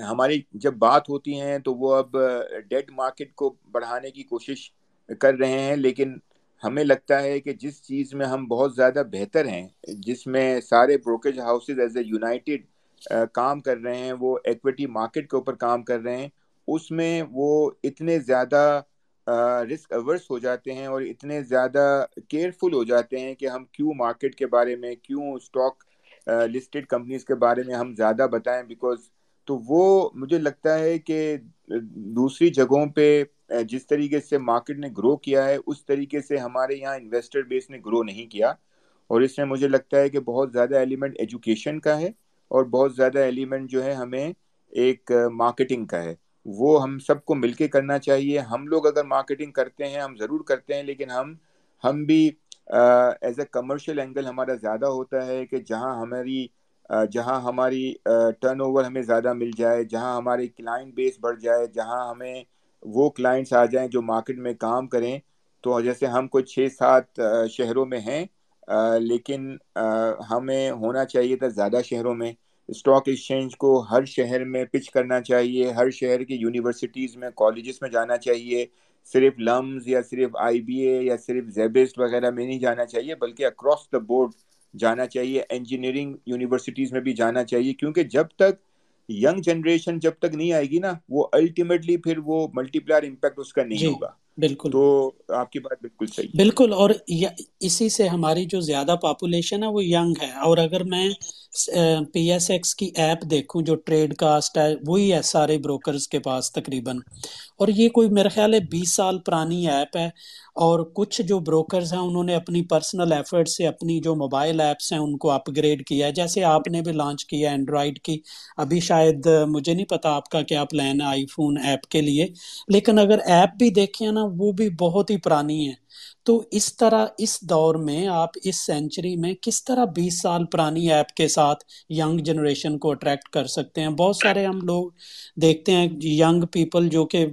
ہماری جب بات ہوتی ہیں تو وہ اب ڈیٹ مارکیٹ کو بڑھانے کی کوشش کر رہے ہیں، لیکن ہمیں لگتا ہے کہ جس چیز میں ہم بہت زیادہ بہتر ہیں، جس میں سارے brokerage houses as a united کام کر رہے ہیں، وہ ایکویٹی مارکیٹ کے اوپر کام کر رہے ہیں، اس میں وہ اتنے زیادہ رسک اوورس ہو جاتے ہیں اور اتنے زیادہ کیئرفل ہو جاتے ہیں کہ ہم کیوں مارکیٹ کے بارے میں، کیوں اسٹاک لسٹڈ کمپنیز کے بارے میں ہم زیادہ بتائیں؟ بیکاز تو وہ مجھے لگتا ہے کہ دوسری جگہوں پہ جس طریقے سے مارکیٹ نے گرو کیا ہے، اس طریقے سے ہمارے یہاں انویسٹر بیس نے گرو نہیں کیا۔ اور اس میں مجھے لگتا ہے کہ بہت زیادہ ایلیمنٹ ایجوکیشن کا ہے اور بہت زیادہ ایلیمنٹ جو ہے ہمیں ایک مارکیٹنگ کا ہے۔ وہ ہم سب کو مل کے کرنا چاہیے۔ ہم لوگ اگر مارکیٹنگ کرتے ہیں، ہم ضرور کرتے ہیں، لیکن ہم ہم بھی ایز اے کمرشل اینگل ہمارا زیادہ ہوتا ہے کہ جہاں ہماری جہاں ہماری ٹرن اوور ہمیں زیادہ مل جائے، جہاں ہماری کلائنٹ بیس بڑھ جائے، جہاں ہمیں وہ کلائنٹس آ جائیں جو مارکیٹ میں کام کریں۔ تو جیسے ہم کوئی چھ سات شہروں میں ہیں لیکن ہمیں ہونا چاہیے تھا زیادہ شہروں میں۔ اسٹاک ایکسچینج کو ہر شہر میں پچ کرنا چاہیے ہر شہر کی یونیورسٹیز میں کالجز میں جانا چاہیے۔ صرف لمز یا صرف آئی بی اے یا صرف زیبسٹ وغیرہ میں نہیں جانا چاہیے بلکہ اکراس دا بورڈ جانا چاہیے انجینئرنگ یونیورسٹیز میں بھی جانا چاہیے۔ کیونکہ جب تک ینگ جنریشن جب تک نہیں آئے گی نا وہ الٹیمیٹلی پھر وہ ملٹی پلائر امپیکٹ اس کا نہیں جی۔ ہوگا۔ بالکل۔ تو آپ کی بات بالکل صحیح بالکل اور اسی سے ہماری جو زیادہ پاپولیشن ہے وہ ینگ ہے۔ اور اگر میں پی ایس ایکس کی ایپ دیکھوں جو ٹریڈ کاسٹ ہے وہی ہے سارے بروکرز کے پاس تقریباً۔ اور یہ کوئی میرا خیال ہے بیس سال پرانی ایپ ہے۔ اور کچھ جو بروکرز ہیں، انہوں نے اپنی پرسنل ایفرٹ سے اپنی جو موبائل ایپس ہیں، ان کو اپ گریڈ کیا ہے۔ جیسے آپ نے بھی لانچ کیا اینڈرائڈ کی۔ ابھی شاید مجھے نہیں پتا آپ کا کیا پلان ہے آئی فون ایپ کے لیے۔ لیکن اگر ایپ بھی دیکھیں نا، وہ بھی بہت ہی پرانی ہے تو اس طرح اس دور میں آپ اس سینچری میں کس طرح بیس سال پرانی ایپ کے ساتھ ینگ جنریشن کو اٹریکٹ کر سکتے ہیں؟ بہت سارے ہم لوگ دیکھتے ہیں ینگ پیپل جو کہ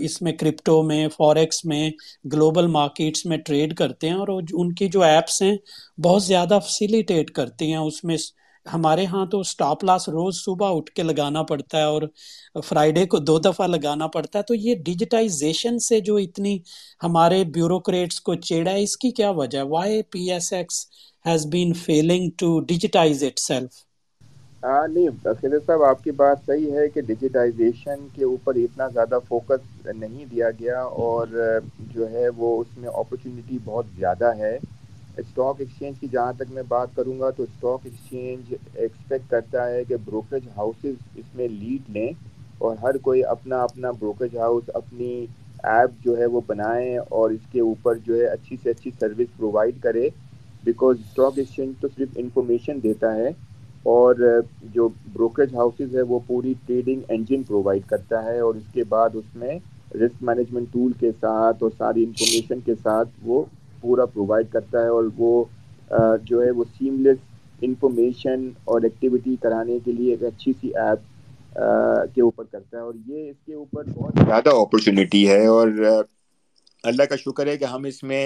اس میں کرپٹو میں فوریکس میں گلوبل مارکیٹس میں ٹریڈ کرتے ہیں اور ان کی جو ایپس ہیں بہت زیادہ فیسیلیٹیٹ کرتی ہیں۔ اس میں ہمارے ہاں تو اسٹاپ لاس روز صبح اٹھ کے لگانا پڑتا ہے اور فرائیڈے کو دو دفعہ لگانا پڑتا ہے۔ تو یہ ڈیجیٹائزیشن سے جو اتنی ہمارے بیوروکریٹس کو چیڑا ہے، اس کی کیا وجہ ہے؟ Why P S X has been failing to digitize itself نہیں خضر صاحب آپ کی بات صحیح ہے کہ ڈیجیٹائزیشن کے اوپر اتنا زیادہ فوکس نہیں دیا گیا اور جو ہے وہ اس میں اپرچونیٹی بہت زیادہ ہے۔ اسٹاک ایکسچینج کی جہاں تک میں بات کروں گا تو اسٹاک ایکسچینج ایکسپیکٹ کرتا ہے کہ بروکریج ہاؤسز اس میں لیڈ لیں اور ہر کوئی اپنا اپنا بروکریج ہاؤس اپنی ایپ جو ہے وہ بنائیں اور اس کے اوپر جو ہے اچھی سے اچھی سروس پرووائڈ کرے۔ بیکاز اسٹاک ایکسچینج تو صرف انفارمیشن دیتا ہے۔ اور جو بروکریج ہاؤسز ہے وہ پوری ٹریڈنگ انجن پرووائڈ کرتا ہے اور اس کے بعد اس میں رسک مینجمنٹ ٹول کے ساتھ اور ساری انفارمیشن کے ساتھ وہ پورا پرووائڈ کرتا ہے اور وہ جو ہے وہ سیملیس انفارمیشن اور ایکٹیویٹی کرانے کے لیے ایک اچھی سی ایپ کے اوپر کرتا ہے اور یہ اس کے اوپر بہت زیادہ اپرچونیٹی ہے اور اللہ کا شکر ہے کہ ہم اس میں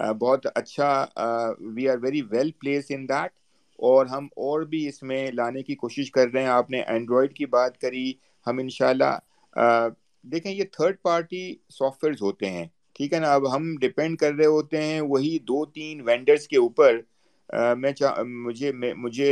بہت اچھا we are very well place in that اور ہم اور بھی اس میں لانے کی کوشش کر رہے ہیں۔ آپ نے اینڈرائڈ کی بات کری۔ ہم انشاءاللہ دیکھیں یہ تھرڈ پارٹی سافٹ ویئرز ہوتے ہیں۔ ٹھیک ہے نا؟ اب ہم ڈپینڈ کر رہے ہوتے ہیں وہی دو تین وینڈرز کے اوپر۔ میں چاہ، مجھے مجھے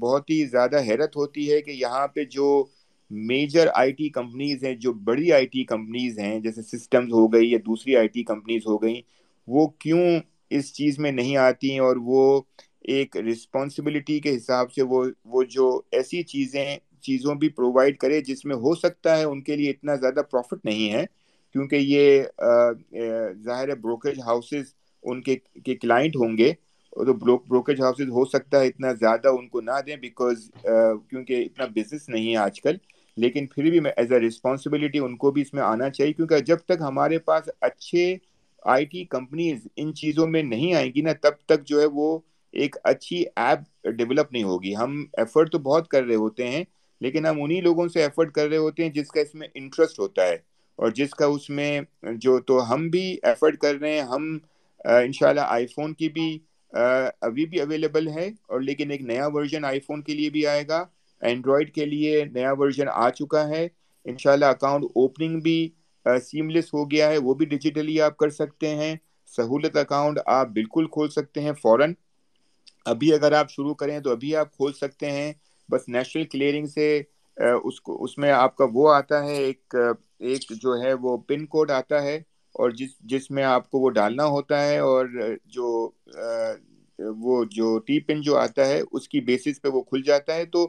بہت ہی زیادہ حیرت ہوتی ہے کہ یہاں پہ جو میجر آئی ٹی کمپنیز ہیں، جو بڑی آئی ٹی کمپنیز ہیں، جیسے سسٹمز ہو گئی یا دوسری آئی ٹی کمپنیز ہو گئیں، وہ کیوں اس چیز میں نہیں آتی ہیں اور وہ ایک رسپانسبلٹی کے حساب سے وہ وہ جو ایسی چیزیں، چیزوں بھی پرووائڈ کرے جس میں ہو سکتا ہے، ان کے لیے اتنا زیادہ پروفٹ نہیں ہے۔ کیونکہ یہ ظاہر ہے بروکریج ہاؤسز ان کے کے کلائنٹ ہوں گے۔ تو بروکریج ہاؤسز ہو سکتا ہے اتنا زیادہ ان کو نہ دیں بیکاز کیونکہ اتنا بزنس نہیں ہے آج کل۔ لیکن پھر بھی میں ایز اے رسپانسبلٹی ان کو بھی اس میں آنا چاہیے۔ کیونکہ جب تک ہمارے پاس اچھے آئی ٹی کمپنیز ان چیزوں میں نہیں آئیں گی نا، تب تک جو ہے وہ ایک اچھی ایپ ڈیولپ نہیں ہوگی۔ ہم ایفرٹ تو بہت کر رہے ہوتے ہیں، لیکن ہم انہی لوگوں سے ایفرٹ کر رہے ہوتے ہیں جس کا اس میں انٹرسٹ ہوتا ہے اور جس کا اس میں جو تو ہم بھی ایفرٹ کر رہے ہیں۔ ہم انشاءاللہ آئی فون کی بھی ابھی بھی اویلیبل ہے اور لیکن ایک نیا ورژن آئی فون کے لیے بھی آئے گا۔ اینڈرائڈ کے لیے نیا ورژن آ چکا ہے۔ انشاءاللہ اکاؤنٹ اوپننگ بھی سیملیس ہو گیا ہے۔ وہ بھی ڈیجیٹلی آپ کر سکتے ہیں۔ سہولت اکاؤنٹ آپ بالکل کھول سکتے ہیں فوراً۔ ابھی اگر آپ شروع کریں تو ابھی آپ کھول سکتے ہیں، بس نیشنل کلیئرنگ سے اس کو، اس میں آپ کا وہ آتا ہے، ایک ایک جو ہے وہ پن کوڈ آتا ہے اور جس جس میں آپ کو وہ ڈالنا ہوتا ہے اور جو وہ جو ٹی پن جو آتا ہے، اس کی بیسس پہ وہ کھل جاتا ہے۔ تو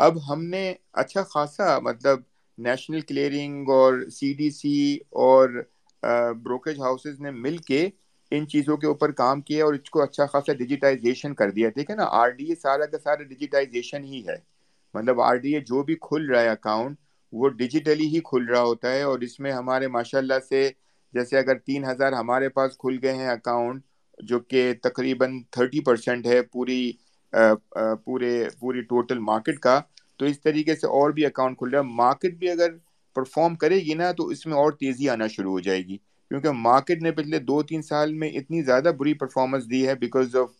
اب ہم نے اچھا خاصا مطلب نیشنل کلیئرنگ اور سی ڈی سی اور بروکریج ہاؤسز نے مل کے ان چیزوں کے اوپر کام کیا اور اس کو اچھا خاصا ڈیجیٹائزیشن کر دیا، ٹھیک ہے نا؟ آر ڈی اے سارا کا سارا ڈیجیٹائزیشن ہی ہے۔ مطلب آر ڈی اے جو بھی کھل رہا ہے اکاؤنٹ وہ ڈیجیٹلی ہی کھل رہا ہوتا ہے اور اس میں ہمارے ماشاء اللہ سے جیسے اگر تین ہزار ہمارے پاس کھل گئے ہیں اکاؤنٹ جو کہ تقریباً تھرٹی پرسینٹ ہے پوری پورے، پوری ٹوٹل مارکیٹ کا، تو اس طریقے سے اور بھی اکاؤنٹ کھل رہا ہے۔ مارکیٹ بھی اگر پرفارم کرے گی نا تو اس میں اور تیزی آنا شروع ہو جائے گی۔ کیونکہ مارکیٹ نے پچھلے دو تین سال میں اتنی زیادہ بری پرفارمنس دی ہے because of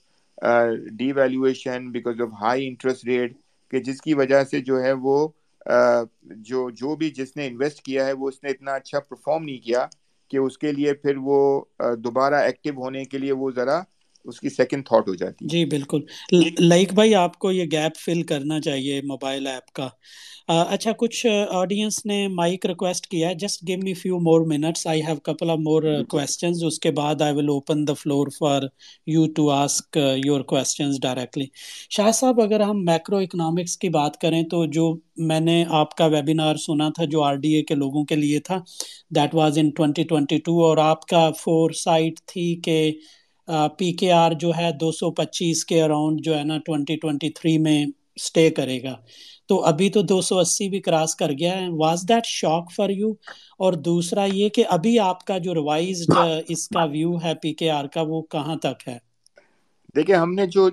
devaluation because of high interest rate کہ جس کی وجہ سے جو ہے وہ جو جو بھی جس نے انویسٹ کیا ہے وہ اس نے اتنا اچھا پرفارم نہیں کیا کہ اس کے لیے پھر وہ دوبارہ ایکٹیو ہونے کے لیے وہ ذرا اس کی سیکنڈ تھاٹ ہو جاتی جی بالکل۔ لائک بھائی، آپ کو یہ گیپ فل کرنا چاہیے موبائل ایپ کا۔ اچھا کچھ آڈینس نے مائک ریکویسٹ کیا ہے۔ Just give me few more minutes I have couple of more questions اس کے بعد I will open the floor for you to ask your questions directly Shah صاحب، اگر ہم میکرو اکنامکس کی بات کریں تو جو میں نے آپ کا ویبینار سنا تھا، جو آر ڈی اے کے لوگوں کے لیے تھا that was in twenty twenty two اور آپ کا فور سائٹ تھی کہ پی کے آر جو ہے دو سو پچیس کے اراؤنڈ جو ہے نا ٹوینٹی ٹوینٹی تھری میں اسٹے کرے گا۔ تو ابھی تو دو سو اسی بھی کراس کر گیا ہے۔ Was that shock for you اور دوسرا یہ کہ ابھی آپ کا جو ریوائزڈ اس کا ویو ہے پی کے آر کا وہ کہاں تک ہے؟ دیکھیں ہم نے جو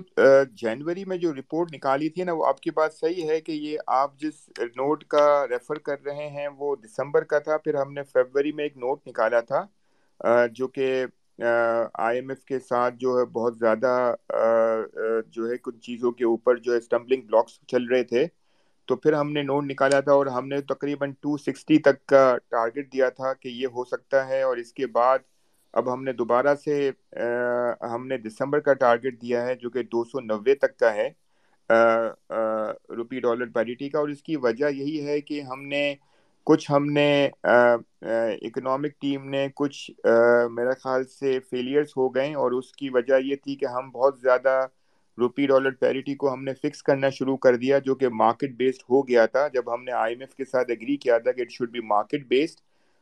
جنوری میں جو رپورٹ نکالی تھی نا وہ آپ کی بات صحیح ہے کہ یہ آپ جس نوٹ کا ریفر کر رہے ہیں وہ دسمبر کا تھا۔ پھر ہم نے فیبری میں ایک نوٹ نکالا تھا جو کہ آئی ایم ایف کے ساتھ جو ہے بہت زیادہ جو ہے کچھ چیزوں کے اوپر جو ہے اسٹمبلنگ بلاکس چل رہے تھے، تو پھر ہم نے نوٹ نکالا تھا اور ہم نے تقریباً ٹو سکسٹی تک کا ٹارگٹ دیا تھا کہ یہ ہو سکتا ہے اور اس کے بعد اب ہم نے دوبارہ سے ہم نے دسمبر کا ٹارگٹ دیا ہے جو کہ دو سو نوے تک کا ہے روپی ڈالر پیریٹی کا اور اس کی وجہ یہی ہے کہ ہم نے کچھ ہم نے اکنامک ٹیم نے کچھ میرا خیال سے فیلئرس ہو گئے اور اس کی وجہ یہ تھی کہ ہم بہت زیادہ روپی ڈالر پیریٹی کو ہم نے فکس کرنا شروع کر دیا جو کہ مارکیٹ بیسڈ ہو گیا تھا۔ جب ہم نے آئی ایم ایف کے ساتھ اگری کیا تھا کہ it should be market based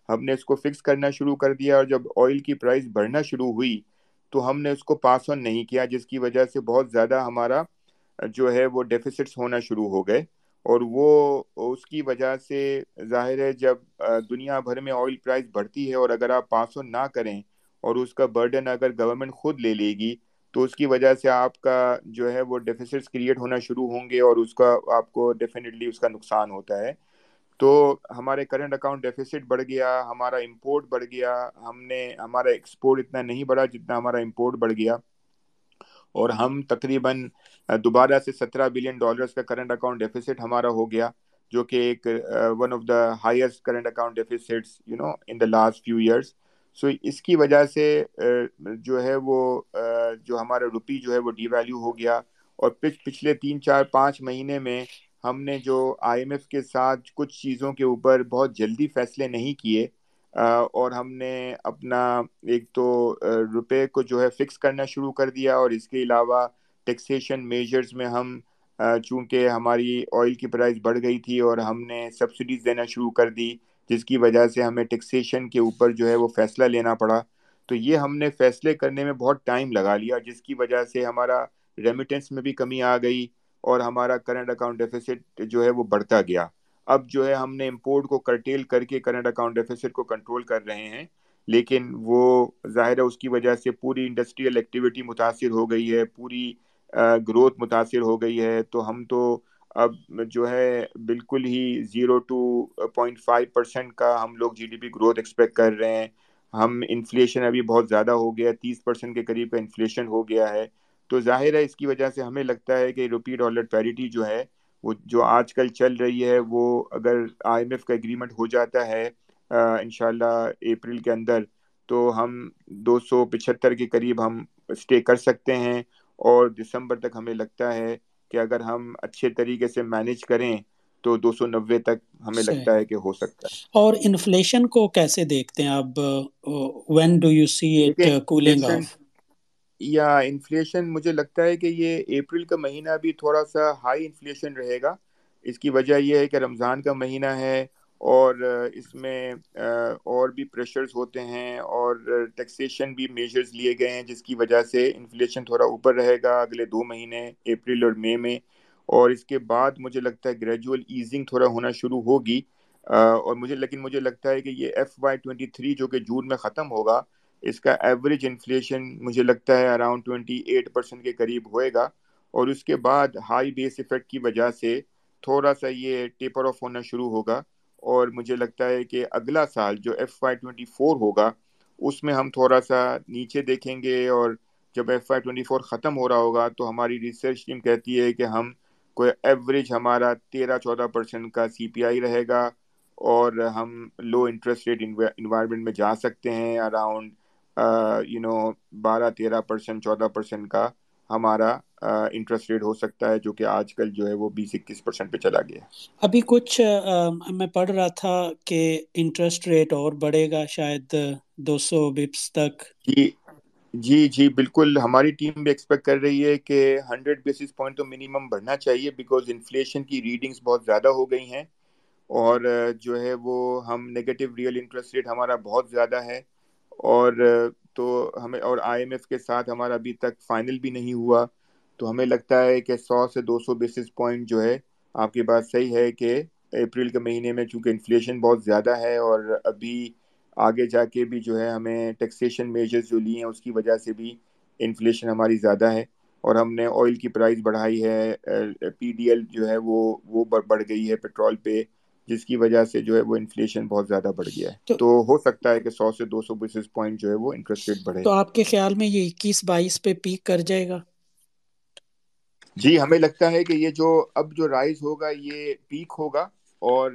ہم نے اس کو فکس کرنا شروع کر دیا اور جب آئل کی پرائس بڑھنا شروع ہوئی تو ہم نے اس کو پاس آن نہیں کیا، جس کی وجہ سے بہت زیادہ ہمارا، جو ہے وہ ڈیفیسٹس ہونا شروع ہو گئے۔ اور وہ اس کی وجہ سے ظاہر ہے جب دنیا بھر میں آئل پرائز بڑھتی ہے اور اگر آپ پاس آن نہ کریں اور اس کا برڈن اگر گورنمنٹ خود لے لے گی، تو اس کی وجہ سے آپ کا جو ہے وہ ڈیفیسٹس کریٹ ہونا شروع ہوں گے اور اس کا آپ کو ڈیفینیٹلی اس کا نقصان ہوتا ہے۔ تو ہمارے کرنٹ اکاؤنٹ ڈیفیسٹ بڑھ گیا، ہمارا امپورٹ بڑھ گیا، ہم نے ہمارا ایکسپورٹ اتنا نہیں بڑھا جتنا ہمارا امپورٹ بڑھ گیا۔ اور ہم تقریباً دوبارہ سے سترہ بلین ڈالرز کا کرنٹ اکاؤنٹ ڈیفیسٹ ہمارا ہو گیا، جو کہ ایک one of the highest current account deficits you know in the last few years so اس کی وجہ سے جو ہے وہ جو ہمارا روپی جو ہے وہ ڈی ویلیو ہو گیا۔ اور پچھلے تین، چار، پانچ مہینے میں ہم نے جو آئی ایم ایف کے ساتھ کچھ چیزوں کے اوپر بہت جلدی فیصلے نہیں کیے اور ہم نے اپنا ایک تو روپے کو جو ہے فکس کرنا شروع کر دیا۔ اور اس کے علاوہ ٹیکسیشن میجرز میں ہم چونکہ ہماری آئل کی پرائز بڑھ گئی تھی اور ہم نے سبسڈیز دینا شروع کر دی، جس کی وجہ سے ہمیں ٹیکسیشن کے اوپر جو ہے وہ فیصلہ لینا پڑا۔ تو یہ ہم نے فیصلے کرنے میں بہت ٹائم لگا لیا، جس کی وجہ سے ہمارا ریمیٹنس میں بھی کمی آ گئی اور ہمارا کرنٹ اکاؤنٹ ڈیفیسٹ جو ہے وہ بڑھتا گیا۔ اب جو ہے ہم نے امپورٹ کو کرٹیل کر کے کرنٹ اکاؤنٹ ڈیفیسٹ کو کنٹرول کر رہے ہیں، لیکن وہ ظاہر ہے اس کی وجہ سے پوری انڈسٹریل ایکٹیویٹی متاثر ہو گئی ہے، پوری گروتھ متاثر ہو گئی ہے، تو ہم تو اب جو ہے بالکل ہی zero to point five percent کا ہم لوگ G D P growth expect کر رہے ہیں۔ ہم انفلیشن ابھی بہت زیادہ ہو گیا، تیس پرسینٹ کے قریب کا انفلیشن ہو گیا ہے۔ تو ظاہر ہے، اس کی وجہ سے ہمیں لگتا ہے کہ روپی ڈالر پیریٹی جو ہے، وہ جو آج کل چل رہی ہے، وہ اگر آئی ایم ایف کا اگریمنٹ ہو جاتا ہے انشاءاللہ اپریل کے اندر، تو ہم دو سو پچہتر کے قریب ہم اسٹے کر سکتے ہیں۔ اور دسمبر تک ہمیں لگتا ہے کہ اگر ہم اچھے طریقے سے مینج کریں تو دو سو نوے تک ہمیں لگتا ہے کہ ہو سکتا ہے۔ اور انفلیشن کو کیسے دیکھتے ہیں اب when do you see it cooling off یا انفلیشن مجھے لگتا ہے کہ یہ اپریل کا مہینہ بھی تھوڑا سا ہائی انفلیشن رہے گا۔ اس کی وجہ یہ ہے کہ رمضان کا مہینہ ہے اور اس میں اور بھی پریشرز ہوتے ہیں اور ٹیکسیشن بھی میجرز لیے گئے ہیں، جس کی وجہ سے انفلیشن تھوڑا اوپر رہے گا اگلے دو مہینے اپریل اور مئی میں۔ اور اس کے بعد مجھے لگتا ہے گریجول ایزنگ تھوڑا ہونا شروع ہوگی۔ اور مجھے، لیکن مجھے لگتا ہے کہ یہ ایف وائی ٹوئنٹی تھری جو کہ جون میں ختم ہوگا، اس کا ایوریج انفلیشن مجھے لگتا ہے اراؤنڈ ٹوئنٹی ایٹ پرسینٹ کے قریب ہوئے گا۔ اور اس کے بعد ہائی بیس افیکٹ کی وجہ سے تھوڑا سا یہ ٹیپر آف ہونا شروع ہوگا۔ اور مجھے لگتا ہے کہ اگلا سال جو ایف وائی ٹوئنٹی فور ہوگا، اس میں ہم تھوڑا سا نیچے دیکھیں گے اور جب ایف وائی ٹوئنٹی فور ختم ہو رہا ہوگا تو ہماری ریسرچ ٹیم کہتی ہے کہ ہم کوئی ایوریج ہمارا تیرہ چودہ پرسینٹ کا سی پی آئی رہے گا اور ہم لو انٹرسٹ ریٹ انوائرمنٹ میں جا سکتے ہیں اراؤنڈ یو نو بارہ تیرہ پرسینٹ چودہ پرسینٹ کا ہمارا انٹرسٹ ریٹ ہو سکتا ہے جو کہ آج کل جو ہے وہ بیس اکیس پرسینٹ پہ چلا گیا ابھی کچھ میں پڑھ رہا تھا کہ انٹرسٹ ریٹ اور بڑھے گا شاید دو سو بپس تک۔ جی جی جی بالکل۔ ہماری ٹیم بھی ایکسپیکٹ کر رہی ہے کہ ہنڈریڈ بیسس پوائنٹ تو منیمم بڑھنا چاہیے بیکاز انفلیشن کی ریڈنگس بہت زیادہ ہو گئی ہیں اور جو ہے وہ ہم نگیٹو ریئل انٹرسٹ ریٹ ہمارا بہت زیادہ ہے اور تو ہمیں اور آئی ایم ایف کے ساتھ ہمارا ابھی تک فائنل بھی نہیں ہوا۔ تو ہمیں لگتا ہے کہ سو سے دو سو بیسس پوائنٹ جو ہے آپ کی بات صحیح ہے کہ اپریل کے مہینے میں چونکہ انفلیشن بہت زیادہ ہے اور ابھی آگے جا کے بھی جو ہے ہمیں ٹیکسیشن میجرز جو لیے ہیں اس کی وجہ سے بھی انفلیشن ہماری زیادہ ہے اور ہم نے آئل کی پرائز بڑھائی ہے پی ڈی ایل جو ہے وہ وہ بڑھ گئی ہے پیٹرول پہ جس کی وجہ سے جو ہے وہ انفلیشن بہت زیادہ بڑھ گیا ہے۔ تو ہو سکتا ہے کہ سو سے دو سو بیسس پوائنٹ جو ہے وہ انٹرسٹ ریٹ بڑھے۔ تو آپ کے خیال میں یہ اکیس بائیس پہ پیک کر جائے گا؟ جی ہمیں لگتا ہے کہ یہ جو اب جو رائز ہوگا، یہ پیک ہوگا اور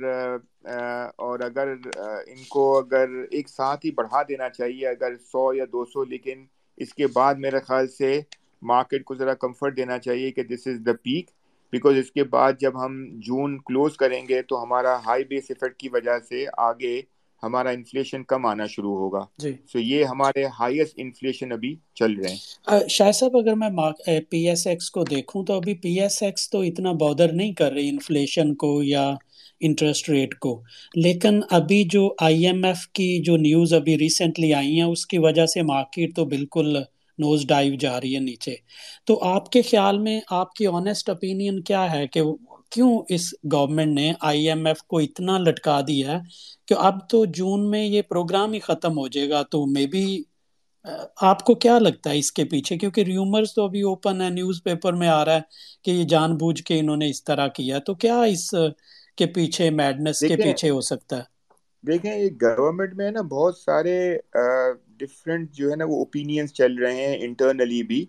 اور اگر ان کو اگر ایک ساتھ ہی بڑھا دینا چاہیے، اگر سو یا دو سو، لیکن اس کے بعد میرے خیال سے مارکیٹ کو ذرا کمفرٹ دینا چاہیے کہ دس از دا پیک بیکاز اس کے بعد جب ہم جون کلوز کریں گے تو ہمارا ہائی بیس افیکٹ کی وجہ سے آگے ہمارا انفلیشن کم آنا شروع ہوگا۔ جی۔ سو یہ ہمارے ہائیسٹ انفلیشن ابھی چل رہے ہیں۔ شاہ صاحب اگر میں پی ایس ایکس کو دیکھوں تو ابھی پی ایس ایکس تو اتنا بودر نہیں کر رہی انفلیشن کو یا انٹرسٹ ریٹ کو۔ لیکن ابھی جو آئی ایم ایف کی جو نیوز ابھی ریسنٹلی آئی ہیں اس کی وجہ سے مارکیٹ تو بالکل نوز ڈائیو جا رہی ہے نیچے۔ تو آپ کے خیال میں آپ کی آنےسٹ اپینین کیا ہے کہ کیوں اس گورنمنٹ نے آئی ایم ایف کو اتنا لٹکا دیا ہے کہ اب تو جون میں یہ پروگرام ہی ختم ہو جائے گا تو مے بی آپ کو کیا لگتا ہے اس کے پیچھے؟ کیونکہ ریومرز تو ابھی اوپن ہے نیوز پیپر میں آ رہا ہے کہ یہ جان بوجھ کے انہوں نے اس طرح کیا تو کیا اس کے پیچھے میڈنس کے پیچھے ہو سکتا ہے؟ دیکھیں یہ گورنمنٹ میں نا بہت سارے ڈفرینٹ جو ہے نا وہ اوپینینس چل رہے ہیں انٹرنلی بھی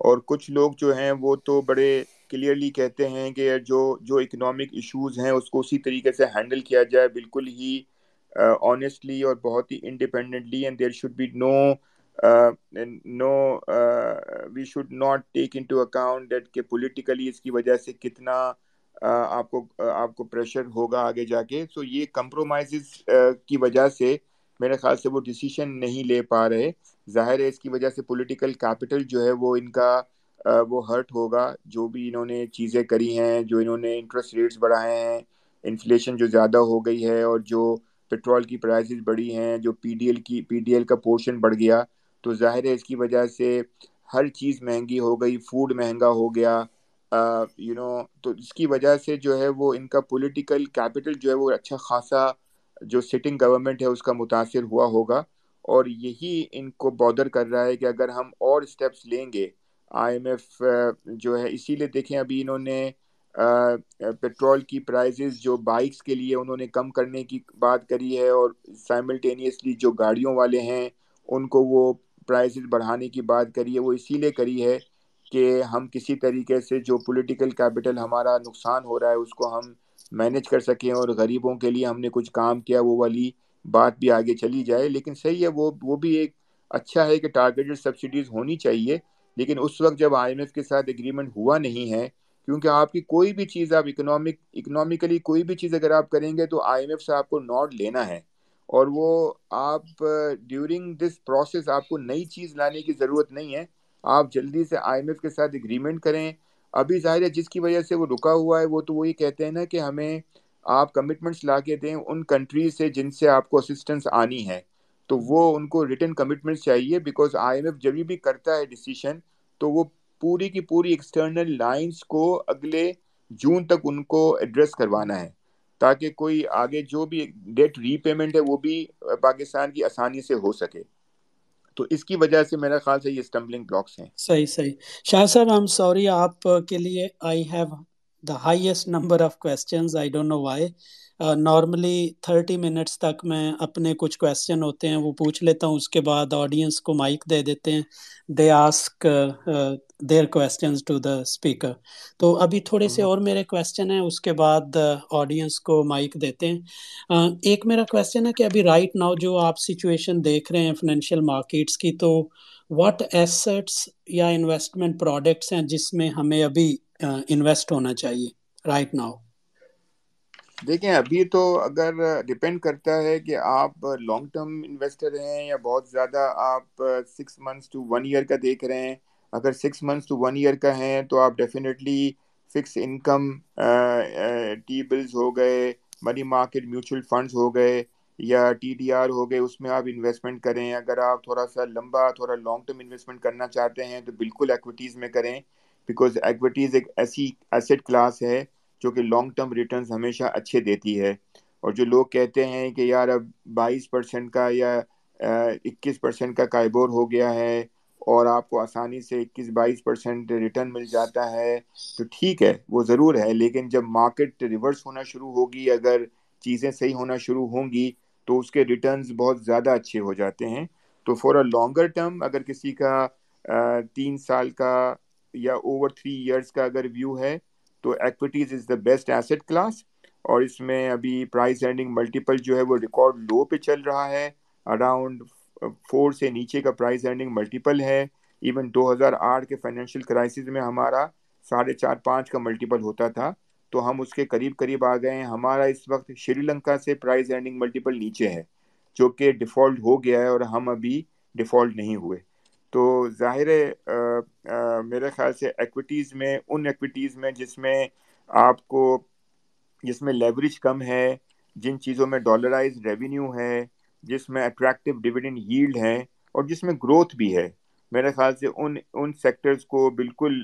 اور کچھ لوگ جو ہیں وہ تو بڑے کلیئرلی کہتے ہیں کہ جو جو اکنامک ایشوز ہیں اس کو اسی طریقے سے ہینڈل کیا جائے، بالکل ہی آنیسٹلی اور بہت ہی independently and there should be no no we should not take into account that کہ پولیٹیکلی اس کی وجہ سے کتنا آپ کو آپ کو پریشر ہوگا آگے جا کے۔ سو یہ کمپرومائزز کی وجہ سے میرے خیال سے وہ ڈیسیشن نہیں لے پا رہے۔ ظاہر ہے اس کی وجہ سے پولیٹیکل کیپٹل جو ہے وہ ان کا وہ ہرٹ ہوگا۔ جو بھی انہوں نے چیزیں کری ہیں، جو انہوں نے انٹرسٹ ریٹس بڑھائے ہیں انفلیشن جو زیادہ ہو گئی ہے اور جو پیٹرول کی پرائزز بڑھی ہیں، جو پی ڈی ایل کی پی ڈی ایل کا پورشن بڑھ گیا۔ تو ظاہر ہے اس کی وجہ سے ہر چیز مہنگی ہو گئی فوڈ مہنگا ہو گیا۔ یو نو تو اس کی وجہ سے جو ہے وہ ان کا پولیٹیکل کیپٹل جو ہے وہ اچھا خاصا جو سٹنگ گورنمنٹ ہے اس کا متاثر ہوا ہوگا اور یہی ان کو بادر کر رہا ہے کہ اگر ہم اور اسٹیپس لیں گے آئی ایم ایف جو ہے، اسی لیے دیکھیں ابھی انہوں نے پیٹرول کی پرائزز جو بائکس کے لیے انہوں نے کم کرنے کی بات کری ہے اور سائملٹینیسلی جو گاڑیوں والے ہیں، ان کو وہ پرائزز بڑھانے کی بات کری ہے، وہ اسی لیے کری ہے کہ ہم کسی طریقے سے جو پولیٹیکل کیپٹل ہمارا نقصان ہو رہا ہے، اس کو ہم مینج کر سکیں اور غریبوں کے لیے ہم نے کچھ کام کیا، وہ والی بات بھی آگے چلی جائے۔ لیکن صحیح ہے، وہ وہ بھی ایک اچھا ہے کہ ٹارگیٹڈ سبسڈیز ہونی چاہیے۔ لیکن اس وقت جب آئی ایم ایف کے ساتھ اگریمنٹ ہوا نہیں ہے، کیونکہ آپ کی کوئی بھی چیز آپ اکنامک اکنامیکلی کوئی بھی چیز اگر آپ کریں گے تو آئی ایم ایف سے آپ کو نوٹ لینا ہے۔ اور وہ آپ ڈیورنگ دس پروسیس آپ کو نئی چیز لانے کی ضرورت نہیں ہے۔ آپ جلدی سے آئی ایم ایف کے ساتھ اگریمنٹ کریں۔ ابھی ظاہر ہے جس کی وجہ سے وہ رکا ہوا ہے، وہ تو وہی کہتے ہیں نا کہ ہمیں آپ کمٹمنٹس لا کے دیں ان کنٹریز سے جن سے آپ کو اسسٹنس آنی ہے۔ تو وہ ان کو ریٹرن کمٹمنٹس چاہیے بیکاز آئی ایم ایف جبھی بھی کرتا ہے ڈیسیشن تو وہ پوری کی پوری ایکسٹرنل لائنس کو اگلے جون تک ان کو ایڈریس کروانا ہے۔ تاکہ کوئی آگے جو بھی ڈیٹ ری پیمنٹ ہے وہ بھی پاکستان کی آسانی سے ہو سکے۔ تو اس کی وجہ سے میرا خیال سے یہ اسٹمبلنگ بلاکس ہیں۔ صحیح صحیح۔ شاہ صاحب آئی ایم سوری آپ کے لیے I have the highest number of questions I don't know why normally thirty minutes تک میں اپنے کچھ کویشچن ہوتے ہیں وہ پوچھ لیتا ہوں اس کے بعد آڈینس کو مائک دے دیتے ہیں۔ They ask their questions to the speaker تو ابھی تھوڑے سے اور میرے کویشچن ہیں اس کے بعد آڈینس کو مائک دیتے ہیں۔ ایک میرا کویشچن ہے کہ ابھی رائٹ ناؤ جو آپ سچویشن دیکھ رہے ہیں فائنینشیل مارکیٹس کی تو واٹ ایسٹس یا انویسٹمنٹ پروڈکٹس ہیں جس میں ہمیں ابھی انویسٹ ہونا چاہیے رائٹ ناؤ دیکھیں، ابھی تو اگر ڈپینڈ کرتا ہے کہ آپ لانگ ٹرم انویسٹر ہیں یا بہت زیادہ آپ six months to one year کا دیکھ رہے ہیں، اگر six months to one year کا ہیں تو آپ definitely fix income T bills ہو گئے منی مارکیٹ میوچل فنڈز ہو گئے یا ٹی ڈی آر ہو گئے، اس میں آپ انویسٹمنٹ کریں۔ اگر آپ تھوڑا سا لمبا، تھوڑا لانگ ٹرم انویسٹمنٹ کرنا چاہتے ہیں تو بالکل ایکویٹیز میں کریں بیکاز ایکویٹیز ایک ایسی ایسٹ کلاس ہے۔ جو کہ لانگ ٹرم ریٹرنز ہمیشہ اچھے دیتی ہے۔ اور جو لوگ کہتے ہیں کہ یار اب بائیس پرسینٹ کا یا اکیس پرسینٹ کا کائبور ہو گیا ہے اور آپ کو آسانی سے اکیس بائیس پرسینٹ ریٹرن مل جاتا ہے تو ٹھیک ہے، وہ ضرور ہے۔ لیکن جب مارکیٹ ریورس ہونا شروع ہوگی، اگر چیزیں صحیح ہونا شروع ہوں گی تو اس کے ریٹرنز بہت زیادہ اچھے ہو جاتے ہیں۔ تو فور اے لانگر ٹرم اگر کسی کا تین سال کا یا اوور تھری ایئرس کا اگر ویو ہے تو equities is the best asset class اور اس میں ابھی پرائز ارننگ ملٹیپل جو ہے وہ ریکارڈ لو پہ چل رہا ہے۔ اراؤنڈ فور سے نیچے کا پرائز ارننگ ملٹیپل ہے۔ ایون دو ہزار آٹھ کے فائنینشیل کرائسس میں ہمارا ساڑھے چار پانچ کا ملٹیپل ہوتا تھا۔ تو ہم اس کے قریب قریب آ گئے ہیں۔ ہمارا اس وقت شری لنکا سے پرائز ارننگ ملٹیپل نیچے ہے، جو کہ ڈیفالٹ ہو گیا ہے اور ہم ابھی ڈیفالٹ نہیں ہوئے۔ تو ظاہر ہے میرے خیال سے ایکویٹیز میں، ان ایکویٹیز میں جس میں آپ کو، جس میں لیوریج کم ہے، جن چیزوں میں ڈالرائز ریونیو ہے، جس میں اٹریکٹیو ڈویڈنڈ ہیلڈ ہے اور جس میں گروتھ بھی ہے، میرے خیال سے ان ان سیکٹرز کو بالکل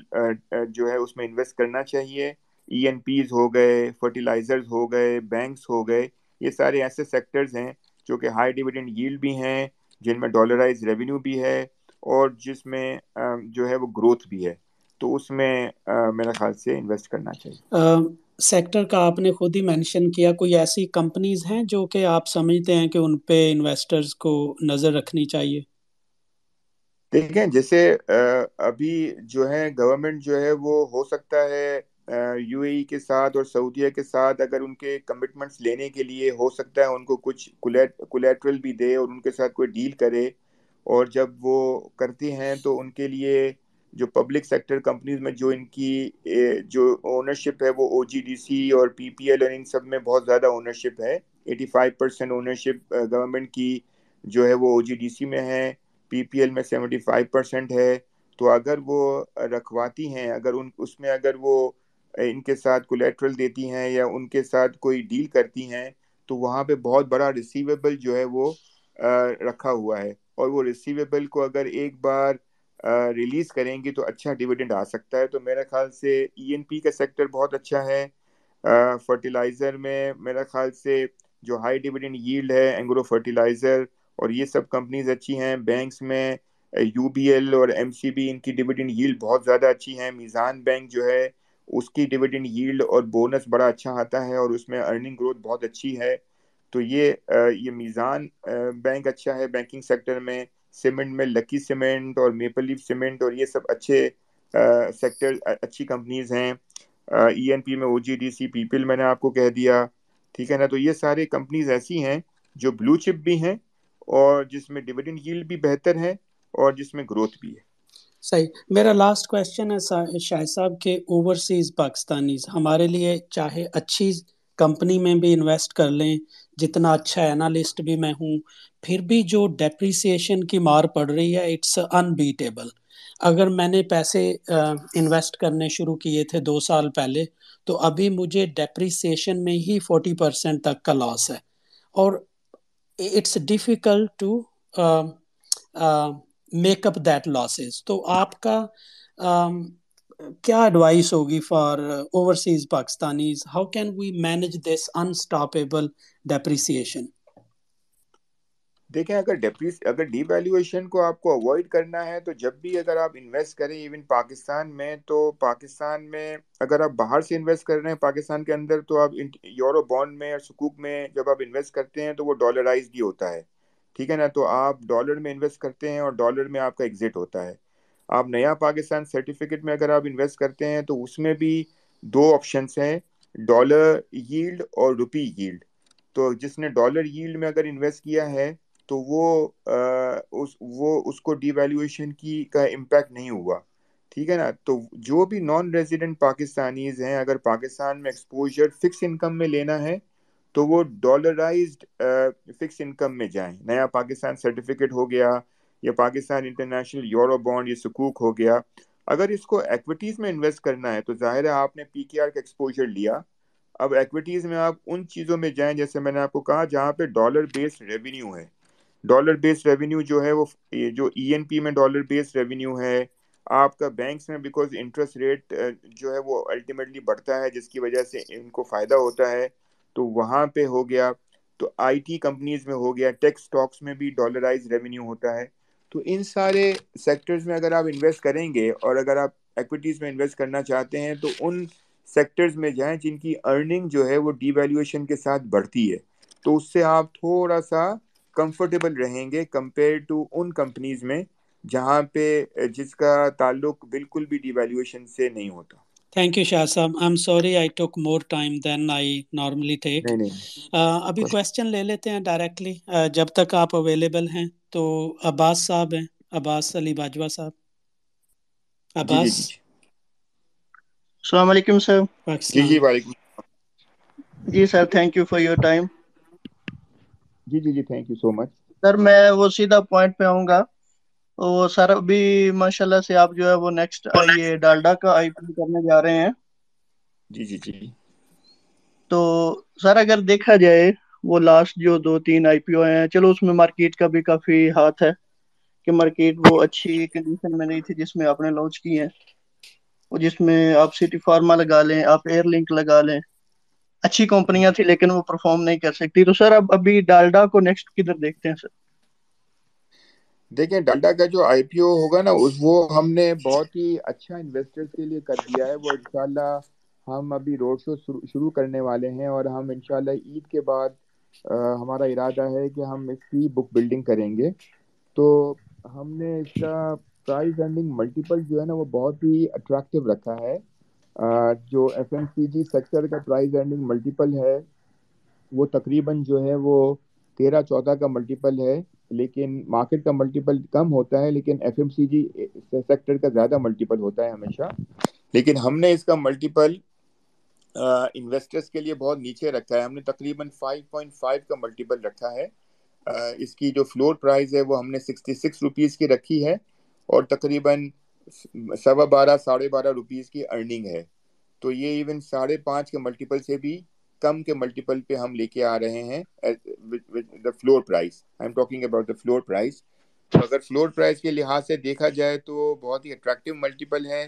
جو ہے اس میں انویسٹ کرنا چاہیے۔ ای این پیز ہو گئے فرٹیلائزرز ہو گئے بینکس ہو گئے، یہ سارے ایسے سیکٹرز ہیں جو کہ ہائی ڈویڈنڈ ہیلڈ بھی ہیں، جن میں ڈالرائز ریونیو بھی ہے۔ اور جس میں جو ہے وہ گروتھ بھی ہے تو اس میں میرا خیال سے انویسٹ کرنا چاہیے۔ سیکٹر کا آپ نے خود ہی مینشن کیا کوئی ایسی کمپنیز ہیں جو کہ آپ سمجھتے ہیں کہ ان پہ انویسٹرز کو نظر رکھنی چاہیے؟ دیکھیں جیسے ابھی جو ہے گورنمنٹ جو ہے وہ ہو سکتا ہے یو اے ای کے ساتھ اور سعودیہ کے ساتھ اگر ان کے کمٹمنٹس لینے کے لیے ہو سکتا ہے ان کو کچھ کولیٹرل بھی دے اور ان کے ساتھ کوئی ڈیل کرے اور جب وہ کرتی ہیں تو ان کے لیے جو پبلک سیکٹر کمپنیز میں جو ان کی جو اونرشپ ہے وہ او جی ڈی سی اور پی پی ایل اور ان سب میں بہت زیادہ اونرشپ ہے۔ Eighty five percent ownership government کی جو ہے وہ او جی ڈی سی میں ہے پی پی ایل میں سیونٹی فائیو پرسینٹ ہے۔ تو اگر وہ رکھواتی ہیں، اگر ان، اس میں اگر وہ ان کے ساتھ کولیٹرل دیتی ہیں یا ان کے ساتھ کوئی ڈیل کرتی ہیں، تو وہاں پہ بہت بڑا ریسیویبل جو ہے وہ رکھا ہوا ہے۔ اور وہ ریسیویبل کو اگر ایک بار ریلیز کریں گی تو اچھا ڈویڈنڈ آ سکتا ہے۔ تو میرے خیال سے ای این پی کا سیکٹر بہت اچھا ہے۔ فرٹیلائزر میں میرا خیال سے جو ہائی ڈویڈنڈ ییلڈ ہے اینگرو فرٹیلائزر اور یہ سب کمپنیز اچھی ہیں۔ بینکس میں یو بی ایل اور ایم سی بی ان کی ڈویڈنڈ ییلڈ بہت زیادہ اچھی ہیں۔ میزان بینک جو ہے، اس کی ڈویڈنڈ ییلڈ اور بونس بڑا اچھا آتا ہے اور اس میں ارننگ گروتھ بہت اچھی ہے۔ تو یہ یہ میزان بینک اچھا ہے، بینکنگ سیکٹر میں سیمنٹ میں، لکی سیمنٹ اور میپل لیف سیمنٹ اور یہ سب اچھے سیکٹر اچھی کمپنیز ہیں۔ ای این پی میں او جی ڈی سی، پیپل میں نے آپ کو کہہ دیا، ٹھیک ہے نا؟ تو یہ ساری کمپنیز ایسی ہیں جو بلو چپ بھی ہیں اور جس میں ڈویڈنڈ ییلڈ بھی بہتر ہے اور جس میں گروتھ بھی ہے۔ صحیح۔ میرا لاسٹ کویشچن ہے شاہ صاحب کے اوورسیز پاکستانیز۔ ہمارے لیے چاہے اچھی کمپنی میں بھی انویسٹ کر لیں جتنا اچھا انالسٹ بھی میں ہوں، پھر بھی جو ڈیپریسیشن کی مار پڑ رہی ہے اٹس انبیٹیبل اگر میں نے پیسے انویسٹ کرنے شروع کیے تھے دو سال پہلے، تو ابھی مجھے ڈیپریسیشن میں ہی فورٹی پرسینٹ تک کا لاس ہے. اور it's difficult to make up that losses تو آپ کا کیا ایڈوائس ہوگی for overseas Pakistanis how can we manage this unstoppable depreciation دیکھیں، اگر ڈیپریس اگر ڈی ویلیویشن کو آپ کو اوائڈ کرنا ہے، تو جب بھی اگر آپ انویسٹ کریں ایون پاکستان میں، تو پاکستان میں اگر آپ باہر سے انویسٹ کر رہے ہیں پاکستان کے اندر، تو آپ یورو بانڈ میں اور سکوک میں جب آپ انویسٹ کرتے ہیں، تو وہ ڈالرائز بھی ہوتا ہے۔ ٹھیک ہے نا؟ تو آپ ڈالر میں انویسٹ کرتے ہیں اور ڈالر میں آپ کا ایگزٹ ہوتا ہے۔ آپ نیا پاکستان سرٹیفکیٹ میں اگر آپ انویسٹ کرتے ہیں تو اس میں بھی دو آپشنس ہیں ڈالر ییلڈ اور روپی ییلڈ تو جس نے ڈالر ییلڈ میں اگر انویسٹ کیا ہے تو وہ اس وہ اس کو ڈی ویلیویشن کی کا امپیکٹ نہیں ہوا۔ ٹھیک ہے نا؟ تو جو بھی نان ریزیڈنٹ پاکستانیز ہیں، اگر پاکستان میں ایکسپوجر فکس انکم میں لینا ہے تو وہ ڈالرائزڈ فکس انکم میں جائیں۔ نیا پاکستان سرٹیفکیٹ ہو گیا یا پاکستان انٹرنیشنل یورو بانڈ یا سکوک ہو گیا، اگر اس کو ایکویٹیز میں انویسٹ کرنا ہے تو ظاہر ہے آپ نے پی کے آر کا ایکسپوجر لیا۔ اب ایکویٹیز میں آپ ان چیزوں میں جائیں جیسے میں نے آپ کو کہا جہاں پہ ڈالر بیسڈ ریونیو ہے۔ ڈالر بیس ریونیو جو ہے وہ جو ای این پی میں ڈالر بیس ریونیو ہے، آپ کا بینکس میں بیکاز انٹرسٹ ریٹ جو ہے وہ الٹیمیٹلی بڑھتا ہے، جس کی وجہ سے ان کو فائدہ ہوتا ہے۔ تو وہاں پہ ہو گیا۔ تو آئی ٹی کمپنیز میں ہو گیا۔ ٹیکس اسٹاکس میں بھی ڈالرائز ریونیو ہوتا ہے۔ تو ان سارے سیکٹرز میں اگر آپ انویسٹ کریں گے اور اگر آپ ایکویٹیز میں انویسٹ کرنا چاہتے ہیں تو ان سیکٹرز میں جائیں جن کی ارننگ جو ہے وہ ڈی ویلیویشن کے ساتھ بڑھتی ہے۔ تو اس سے آپ تھوڑا سا کمفرٹیبل رہیں گے کمپیئر ٹو ان کمپنیز میں جہاں پہ جس کا تعلق بالکل بھی ڈی ویلیویشن سے نہیں ہوتا۔ تھینک یو شاہ صاحب I am sorry I took more time then I normally take ابھی کوشچن لے لیتے ہیں ڈائریکٹلی جب تک آپ اویلیبل ہیں تو عباس صاحب ہیں عباس علی باجوہ صاحب۔ عباس؟ السلام علیکم سر۔ جی جی وعلیکم جی sir thank you for your time جی جی جی thank you so much sir میں وہ سیدھا پوائنٹ پہ آؤں گا۔ وہ سر ابھی ماشاء اللہ سے آپ جو ہے وہ نیکسٹ یہ ڈالڈا کا آئی پی کرنے جا رہے ہیں۔ جی جی جی۔ تو سر اگر دیکھا جائے وہ لاسٹ جو دو تین آئی پی او ہیں چلو اس میں مارکیٹ کا بھی کافی ہاتھ ہے کہ مارکیٹ وہ اچھی کنڈیشن میں نہیں تھی جس میں آپ نے لانچ کی ہے جس میں آپ سٹی فارما لگا لیں آپ ایئر لنک لگا لیں۔ اچھی کمپنیاں تھی لیکن وہ پرفارم نہیں کر سکتی۔ تو سر اب ابھی ڈالڈا کو نیکسٹ کدھر دیکھتے ہیں سر؟ دیکھیں ڈالڈا کا جو آئی پی او ہوگا نا، اس وہ ہم نے بہت ہی اچھا انویسٹر کے لیے کر دیا ہے۔ وہ انشاءاللہ ہم ابھی روڈ شو شروع کرنے والے ہیں اور ہم انشاءاللہ عید کے بعد ہمارا ارادہ ہے کہ ہم اس کی بک بلڈنگ کریں گے۔ تو ہم نے اس کا پرائز ارننگ ملٹیپل جو ہے نا، وہ بہت ہی اٹریکٹیو رکھا ہے۔ جو F M C G sector کا پرائز ارننگ ملٹیپل ہے، وہ تقریباً جو ہے وہ تیرہ، چودہ کا ملٹیپل ہے، لیکن مارکیٹ کا ملٹیپل کم ہوتا ہے، لیکن F M C G sector کا زیادہ ملٹیپل ہوتا ہے ہمیشہ۔ لیکن ہم نے اس کا ملٹیپل انویسٹرس کے لیے بہت نیچے رکھا ہے۔ ہم نے تقریباً فائیو پوائنٹ فائیو کا ملٹیپل رکھا ہے۔ اس کی جو فلور پرائز ہے، وہ ہم نے سکسٹی سکس روپیز کی رکھی ہے اور تقریباً سوا بارہ، ساڑھے بارہ روپیز کی ارننگ ہے۔ تو یہ ایون ساڑھے پانچ کے ملٹیپل سے بھی کم کے ملٹیپل پہ ہم لے کے آ رہے ہیں the floor price I am talking about the floor price تو اگر فلور پرائز کے لحاظ سے دیکھا جائے تو بہت ہی اٹریکٹیو ملٹیپل ہے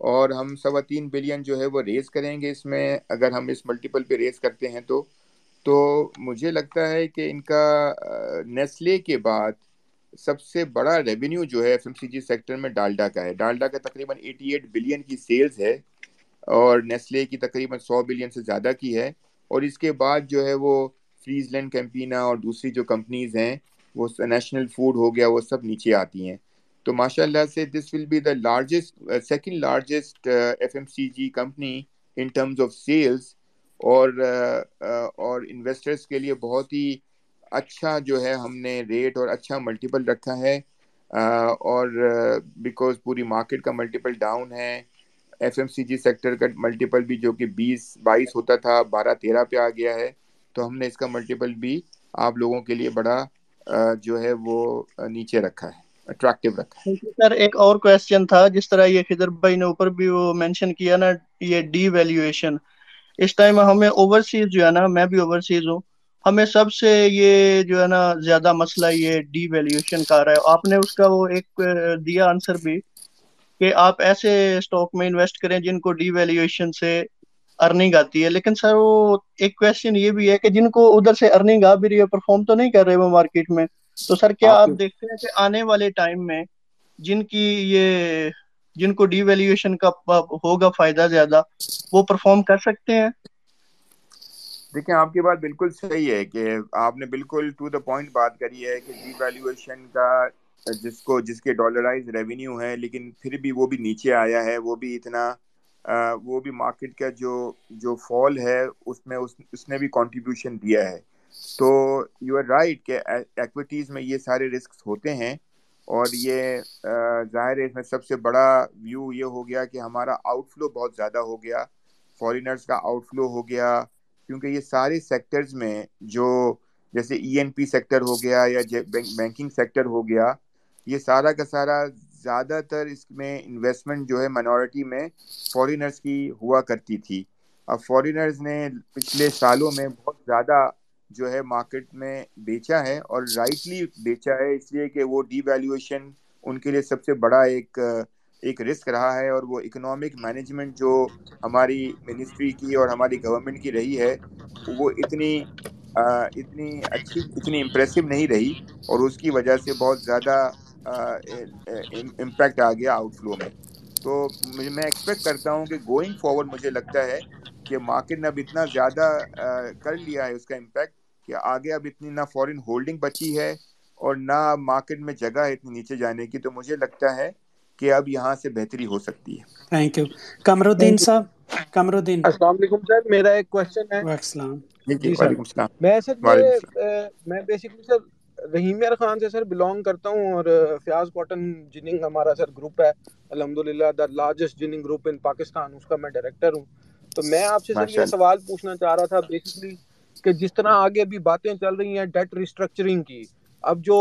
اور ہم سوا تین بلین جو ہے وہ ریز کریں گے اس میں. اگر ہم اس ملٹیپل پہ ریز کرتے ہیں تو تو مجھے لگتا ہے کہ ان کا نیسلے کے بعد سب سے بڑا ریونیو جو ہے F M C G sector میں ڈالڈا کا ہے. ڈالڈا کا تقریباً ایٹی ایٹ بلین کی سیلز ہے. اور نیسلے کی تقریباً سو بلین سے زیادہ کی ہے۔ اور اس کے بعد جو ہے وہ فریز لینڈ کیمپینا اور دوسری جو کمپنیز ہیں، وہ نیشنل فوڈ ہو گیا، وہ سب نیچے آتی ہیں۔ تو ماشاء اللہ سے this will be the largest second largest F M C G company in terms of sales اور اور انویسٹرس کے لیے بہت ہی اچھا جو ہے ہم نے ریٹ اور اچھا ملٹیپل رکھا ہے۔ اور بیکاز پوری مارکیٹ کا ملٹیپل ڈاؤن ہے۔ F M C G sector کا ملٹیپل بھی جو کہ بیس بائیس ہوتا تھا، بارہ تیرہ پہ آ گیا ہے۔ تو ہم نے اس کا ملٹیپل بھی آپ لوگوں کے لیے بڑا جو ہے وہ نیچے رکھا ہے اٹریکٹیو رکھا ہے۔ سر ایک اور کوشچن تھا، جس طرح یہ خضر بھائی نے اوپر بھی وہ مینشن کیا نا، یہ ڈی ویلیویشن اس ٹائم ہمیں اوورسیز جو ہے نا، میں بھی اوورسیز ہوں، ہمیں سب سے یہ جو ہے نا، زیادہ مسئلہ یہ ڈی ویلیویشن کا رہا ہے۔ آپ نے اس کا وہ ایک دیا آنسر بھی۔ کہ آپ ایسے اسٹاک میں انویسٹ کریں جن کو ڈی ویلیویشن سے ارننگ آتی ہے۔ لیکن سر وہ ایک کوشچن یہ بھی ہے کہ جن کو ادھر سے ارننگ آ بھی رہی ہے پرفارم تو نہیں کر رہے وہ مارکیٹ میں۔ تو سر کیا آپ دیکھتے ہیں کہ آنے والے ٹائم میں جن کی یہ جن کو ڈی ویلیویشن کا ہوگا فائدہ زیادہ وہ پرفارم کر سکتے ہیں؟ دیکھیں آپ کی بات بالکل صحیح ہے کہ آپ نے بالکل ٹو دا پوائنٹ بات کری ہے کہ ڈی ویلیویشن کا جس کو جس کے ڈالرائز ریونیو ہے، لیکن پھر بھی وہ بھی نیچے آیا ہے، وہ بھی اتنا وہ بھی مارکیٹ کا جو جو فال ہے، اس میں، اس نے بھی کانٹریبیوشن دیا ہے۔ تو یو آر رائٹ کہ ایکویٹیز میں یہ سارے رسکس ہوتے ہیں۔ اور یہ ظاہر ہے اس میں سب سے بڑا ویو یہ ہو گیا کہ ہمارا آؤٹ فلو بہت زیادہ ہو گیا۔ فورینرز کا آؤٹ فلو ہو گیا۔ کیونکہ یہ سارے سیکٹرز میں جو جیسے ای این پی سیکٹر ہو گیا یا بینکنگ سیکٹر ہو گیا یہ سارا کا سارا زیادہ تر اس میں انویسٹمنٹ جو ہے منورٹی میں فورینرز کی ہوا کرتی تھی۔ اب فورینرز نے پچھلے سالوں میں بہت زیادہ جو ہے مارکیٹ میں بیچا ہے اور رائٹلی بیچا ہے، اس لیے کہ وہ ڈی ویلیویشن ان کے لیے سب سے بڑا ایک ایک رسک رہا ہے اور وہ اکنامک مینجمنٹ جو ہماری منسٹری کی اور ہماری گورنمنٹ کی رہی ہے، وہ اتنی اتنی اچھی، اتنی امپریسو نہیں رہی اور اس کی وجہ سے بہت زیادہ امپیکٹ آ گیا آؤٹ فلو میں۔ تو میں ایکسپیکٹ کرتا ہوں کہ گوئنگ فارورڈ مجھے لگتا ہے کہ مارکیٹ نے اب اتنا زیادہ کر لیا ہے اس کا امپیکٹ کہ آگے اب اتنی نہ فورن ہولڈنگ بچی ہے اور نہ مارکیٹ میں جگہ ہے اتنی نیچے جانے کی تو مجھے لگتا ہے کہ اب یہاں سے بہتری ہو سکتی ہے۔ تھینک یو کمر الدین صاحب کمر الدین السلام علیکم سر میرا ایک کوشچن ہے۔ السلام۔ جی سر۔ میں سر میں بیسکلی سر رحیم یار خان سے سر بلانگ کرتا ہوں اور فیاض کاٹن جننگ ہمارا سر گروپ ہے۔ الحمدللہ the largest ginning group in Pakistan اس کا میں ڈائریکٹر ہوں۔ تو میں آپ سے سر یہ سوال پوچھنا چاہ رہا تھا بیسکلی کہ جس طرح آگے ابھی باتیں چل رہی ہیں ڈیٹ ریسٹرکچرنگ کی اب جو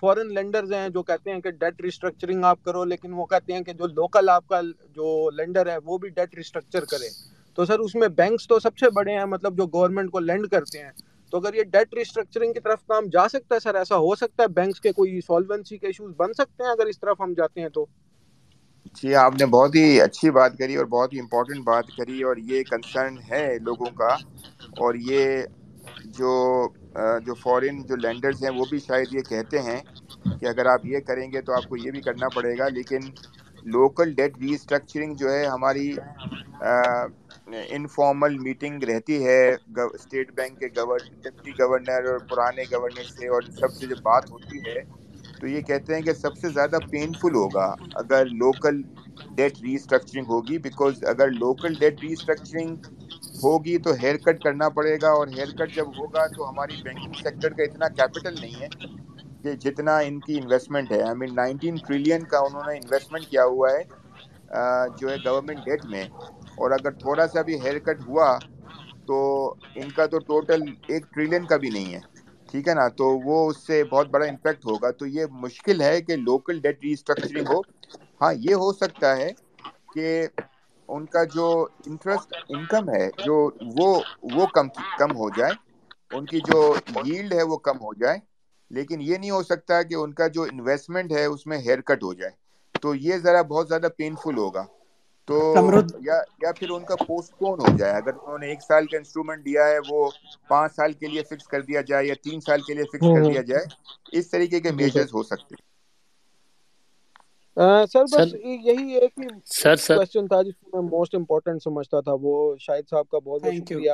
فورن لینڈرز ہیں جو کہتے ہیں کہ ڈیٹ ریسٹرکچرنگ آپ کرو لیکن وہ کہتے ہیں کہ جو لوکل آپ کا جو لینڈر ہے وہ بھی ڈیٹ ریسٹرکچر کرے۔ تو سر اس میں بینکس تو سب سے بڑے ہیں مطلب جو گورنمنٹ کو لینڈ کرتے ہیں۔ تو اگر یہ ڈیٹ ریسٹرکچرنگ کی طرف کام جا سکتا ہے سر، ایسا ہو سکتا ہے؟ بینکس کے کوئی سالوینسی کے ایشوز بن سکتے ہیں اگر اس طرف ہم جاتے ہیں تو؟ جی آپ نے بہت ہی اچھی بات کری اور بہت ہی امپورٹنٹ بات کری اور یہ کنسرن ہے لوگوں کا اور یہ جو جو فورن جو لینڈرز ہیں وہ بھی شاید یہ کہتے ہیں کہ اگر آپ یہ کریں گے تو آپ کو یہ بھی کرنا پڑے گا، لیکن لوکل ڈیٹ ری اسٹرکچرنگ جو ہے ہماری انفارمل میٹنگ رہتی ہے اسٹیٹ بینک کے ڈپٹی گورنر اور پرانے گورنر سے اور سب سے جو بات ہوتی ہے، تو یہ کہتے ہیں کہ سب سے زیادہ پینفل ہوگا اگر لوکل ڈیٹ ری اسٹرکچرنگ ہوگی بیکاز اگر لوکل ڈیٹ ری اسٹرکچرنگ ہوگی تو ہیئر کٹ کرنا پڑے گا اور ہیئر کٹ جب ہوگا تو ہماری بینکنگ سیکٹر کا اتنا کیپٹل نہیں ہے۔ کہ جتنا ان کی انویسٹمنٹ ہے آئی مین نائنٹین ٹریلین کا انہوں نے انویسٹمنٹ کیا ہوا ہے جو ہے گورنمنٹ ڈیٹ میں۔ اور اگر تھوڑا سا بھی ہیئر کٹ ہوا تو ان کا تو ٹوٹل ایک ٹریلین کا بھی نہیں ہے۔ ٹھیک ہے نا؟ تو وہ اس سے بہت بڑا امپیکٹ ہوگا۔ تو یہ مشکل ہے کہ لوکل ڈیٹ ری اسٹرکچرنگ ہو۔ ہاں یہ ہو سکتا ہے کہ ان کا جو انٹرسٹ انکم ہے، جو وہ وہ کم کم ہو جائے۔ ان کی جو ییلڈ ہے وہ کم ہو جائے۔ لیکن یہ نہیں ہو سکتا کہ ان کا جو انویسٹمنٹ ہے اس میں ہیئر کٹ ہو جائے۔ تو یہ ذرا بہت زیادہ پینفل ہوگا۔ تو یا یا پھر ان کا پوسٹ پون ہو جائے۔ اگر انہوں نے ایک سال کا انسٹرومنٹ دیا ہے وہ پانچ سال کے لیے فکس کر دیا جائے یا تین سال کے لیے فکس کر دیا جائے اس طریقے کے میجرز ہو سکتے۔ ہیں سر بس یہی ایک ہی کوشچن تھا جس کو میں موسٹ امپورٹنٹ سمجھتا تھا۔ وہ شاہد صاحب کا بہت بہت شکریہ۔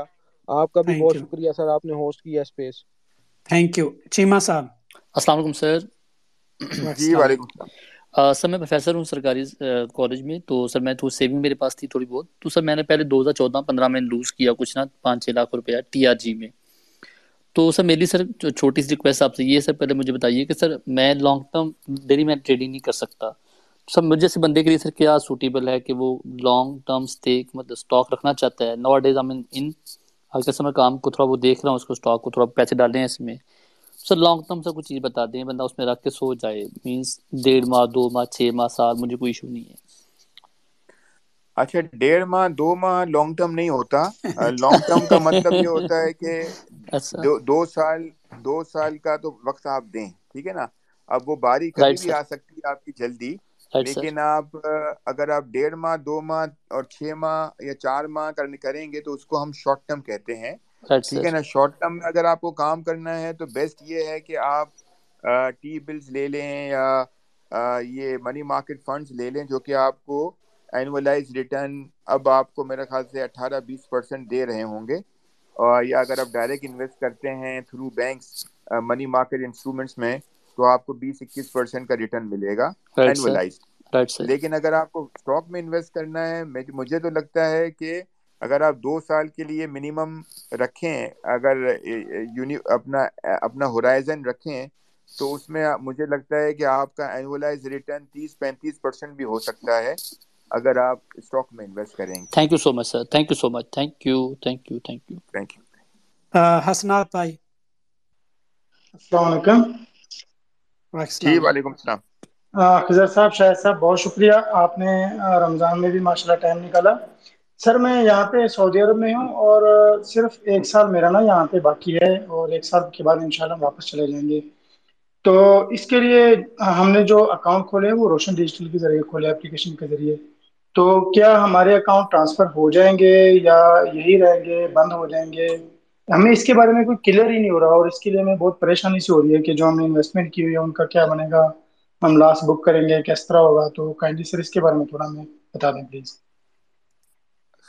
آپ کا بھی بہت شکریہ سر آپ نے ہوسٹ کیا اسپیس تھینک یو چیما صاحب السلام علیکم سر جی وعلیکم السلام۔ سر میں پروفیسر ہوں سرکاری کالج میں۔ تو سر میں تو سیونگ میرے پاس تھی تھوڑی بہت۔ تو سر میں نے پہلے دو ہزار چودہ پندرہ میں لوز کیا کچھ نا پانچ چھ لاکھ روپیہ ٹی آر جی میں۔ تو سر میری سر چھوٹی سی ریکویسٹ آپ سے یہ سر پہلے مجھے بتائیے کہ سر میں لانگ ٹرم ڈیلی میں ٹریڈنگ نہیں کر سکتا۔ سر مجھے جیسے بندے کے لیے سر کیا سوٹیبل ہے کہ وہ لانگ ٹرم اسٹیک مطلب اسٹاک رکھنا چاہتا ہے؟ نو ڈیز آئی ان اگر سر میں کام کو تھوڑا وہ دیکھ رہا ہوں اس کو اسٹاک کو تھوڑا پیسے ڈالیں اس میں۔ سر لانگ ٹرم سے کچھ چیز بتا دیں بندہ اس میں رکھ کے سو جائے۔ مینس ڈیڑھ ماہ دو ماہ چھ ماہ سال مجھے کوئی ایشو نہیں ہے۔ اچھا ڈیڑھ ماہ دو ماہ لانگ ٹرم نہیں ہوتا۔ لانگ ٹرم کا مطلب یہ ہوتا ہے کہ دو سال دو سال کا تو وقت آپ دیں ٹھیک ہے نا؟ اب وہ باری کبھی بھی آ سکتی ہے آپ کی جلدی۔ لیکن آپ اگر آپ ڈیڑھ ماہ دو ماہ اور چھ ماہ یا چار ماہ کریں گے تو اس کو ہم شارٹ ٹرم کہتے ہیں۔ ٹھیک ہے نا؟ شارٹ ٹرم میں اگر آپ کو کام کرنا ہے تو بیسٹ یہ ہے کہ آپ ٹی بلز لے لیں یا یہ منی مارکیٹ فنڈز لے لیں جو کہ آپ کو اینولائز ریٹرن اب آپ کو میرے خیال سے اٹھارہ بیس پرسینٹ دے رہے ہوں گے۔ یا اگر آپ ڈائریکٹ انویسٹ کرتے ہیں through banks money market instruments میں تو آپ کو بیس اکیس پرسینٹ کا ریٹرن ملے گا لیکن اگر آپ کو اسٹاک میں انویسٹ کرنا ہے مجھے تو لگتا ہے کہ اگر آپ دو سال کے لیے منیمم رکھیں اگر اپنا اپنا ہورائزن رکھیں تو اس میں مجھے لگتا ہے کہ آپ کا اینولائز ریٹرن تیس پینتیس پرسینٹ بھی ہو سکتا ہے اگر آپ اسٹاک میں انویسٹ کریں گے۔ Thank you so much sir thank you so much thank you thank you thank you thank you Hasnat بھائی۔ السلام علیکم۔ جی وعلیکم السلام۔ خضر صاحب شاہد صاحب بہت شکریہ آپ نے رمضان میں بھی ماشاء اللہ ٹائم نکالا۔ سر میں یہاں پہ سعودی عرب میں ہوں اور صرف ایک سال میرا نا یہاں پہ باقی ہے اور ایک سال کے بعد انشاءاللہ واپس چلے جائیں گے۔ تو اس کے لیے ہم نے جو اکاؤنٹ کھولے ہیں وہ روشن ڈیجیٹل کے ذریعے کھولے اپلیکیشن کے ذریعے۔ تو کیا ہمارے اکاؤنٹ ٹرانسفر ہو جائیں گے یا یہی رہیں گے بند ہو جائیں گے؟ ہمیں اس کے بارے میں کوئی کلیئر ہی نہیں ہو رہا اور اس کے لیے ہمیں بہت پریشانی سی ہو رہی ہے کہ جو ہم نے انویسٹمنٹ کی ہوئی ہے ان کا کیا بنے گا؟ ہم لاس بک کریں گے کس طرح ہوگا؟ تو کائنڈلی سر اس کے بارے میں تھوڑا ہمیں بتا دیں پلیز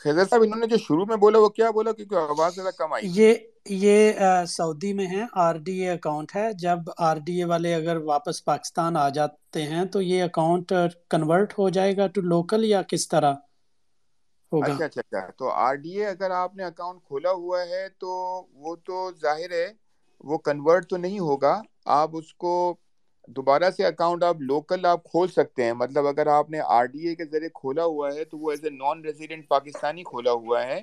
خضر صاحب انہوں نے جو شروع میں بولا وہ کیا بولا؟ کیونکہ آواز زیادہ کم آئی۔ یہ یہ سعودی میں ہے آر ڈی اے اکاؤنٹ ہے۔ جب آر ڈی اے والے اگر واپس پاکستان آ جاتے ہیں تو یہ اکاؤنٹ کنورٹ ہو جائے گا ٹو لوکل یا کس طرح؟ ہوگا۔ اچھا اچھا اچھا۔ تو آر ڈی اے اگر آپ نے اکاؤنٹ کھولا ہوا ہے تو وہ تو ظاہر ہے، وہ کنورٹ تو نہیں ہوگا۔ آپ اس کو دوبارہ سے اکاؤنٹ آپ لوکل آپ کھول سکتے ہیں۔ مطلب اگر آپ نے آر ڈی اے کے ذریعے کھولا ہوا ہے تو وہ as a non resident Pakistani کھولا ہوا ہے۔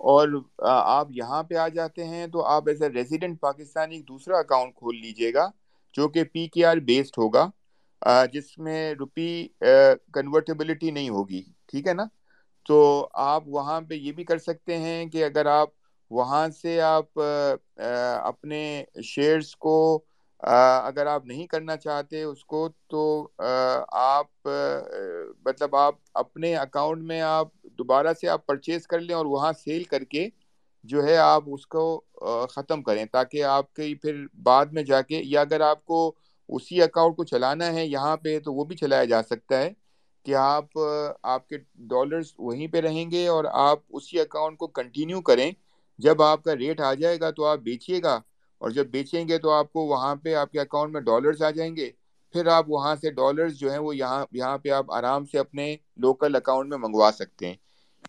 اور آپ یہاں پہ آ جاتے ہیں تو آپ ایز اے ریزیڈنٹ پاکستانی دوسرا اکاؤنٹ کھول لیجیے گا، جو کہ پی کے آر بیسڈ ہوگا۔ جس میں روپی کنورٹیبلٹی نہیں ہوگی۔ ٹھیک ہے نا؟ تو آپ وہاں پہ یہ بھی کر سکتے ہیں کہ اگر آپ وہاں سے آپ اپنے شیئرس کو اگر آپ نہیں کرنا چاہتے اس کو تو آپ مطلب آپ اپنے اکاؤنٹ میں آپ دوبارہ سے آپ پرچیز کر لیں اور وہاں سیل کر کے جو ہے آپ اس کو ختم کریں تاکہ آپ کی پھر بعد میں جا کے یا اگر آپ کو اسی اکاؤنٹ کو چلانا ہے یہاں پہ تو وہ بھی چلایا جا سکتا ہے۔ کہ آپ آپ کے ڈالرز وہیں پہ رہیں گے اور آپ اسی اکاؤنٹ کو کنٹینیو کریں۔ جب آپ کا ریٹ آ جائے گا تو آپ بیچیے گا اور جب بیچیں گے تو آپ کو وہاں پہ آپ کے اکاؤنٹ میں ڈالرز آ جائیں گے۔ پھر آپ وہاں سے ڈالرز جو ہیں وہ یہاں یہاں پہ آپ آرام سے اپنے لوکل اکاؤنٹ میں منگوا سکتے ہیں۔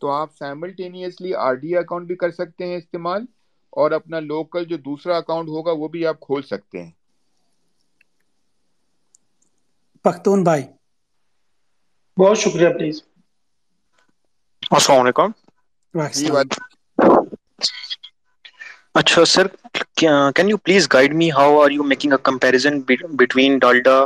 تو آپ سائملٹینیسلی آر ڈی اکاؤنٹ بھی کر سکتے ہیں استعمال اور اپنا لوکل جو دوسرا اکاؤنٹ ہوگا وہ بھی آپ کھول سکتے ہیں۔ پختون بھائی۔ بہت شکریہ پلیز۔ السلام علیکم۔ جی اچھا sir can you please guide me how are you making a comparison between Dalda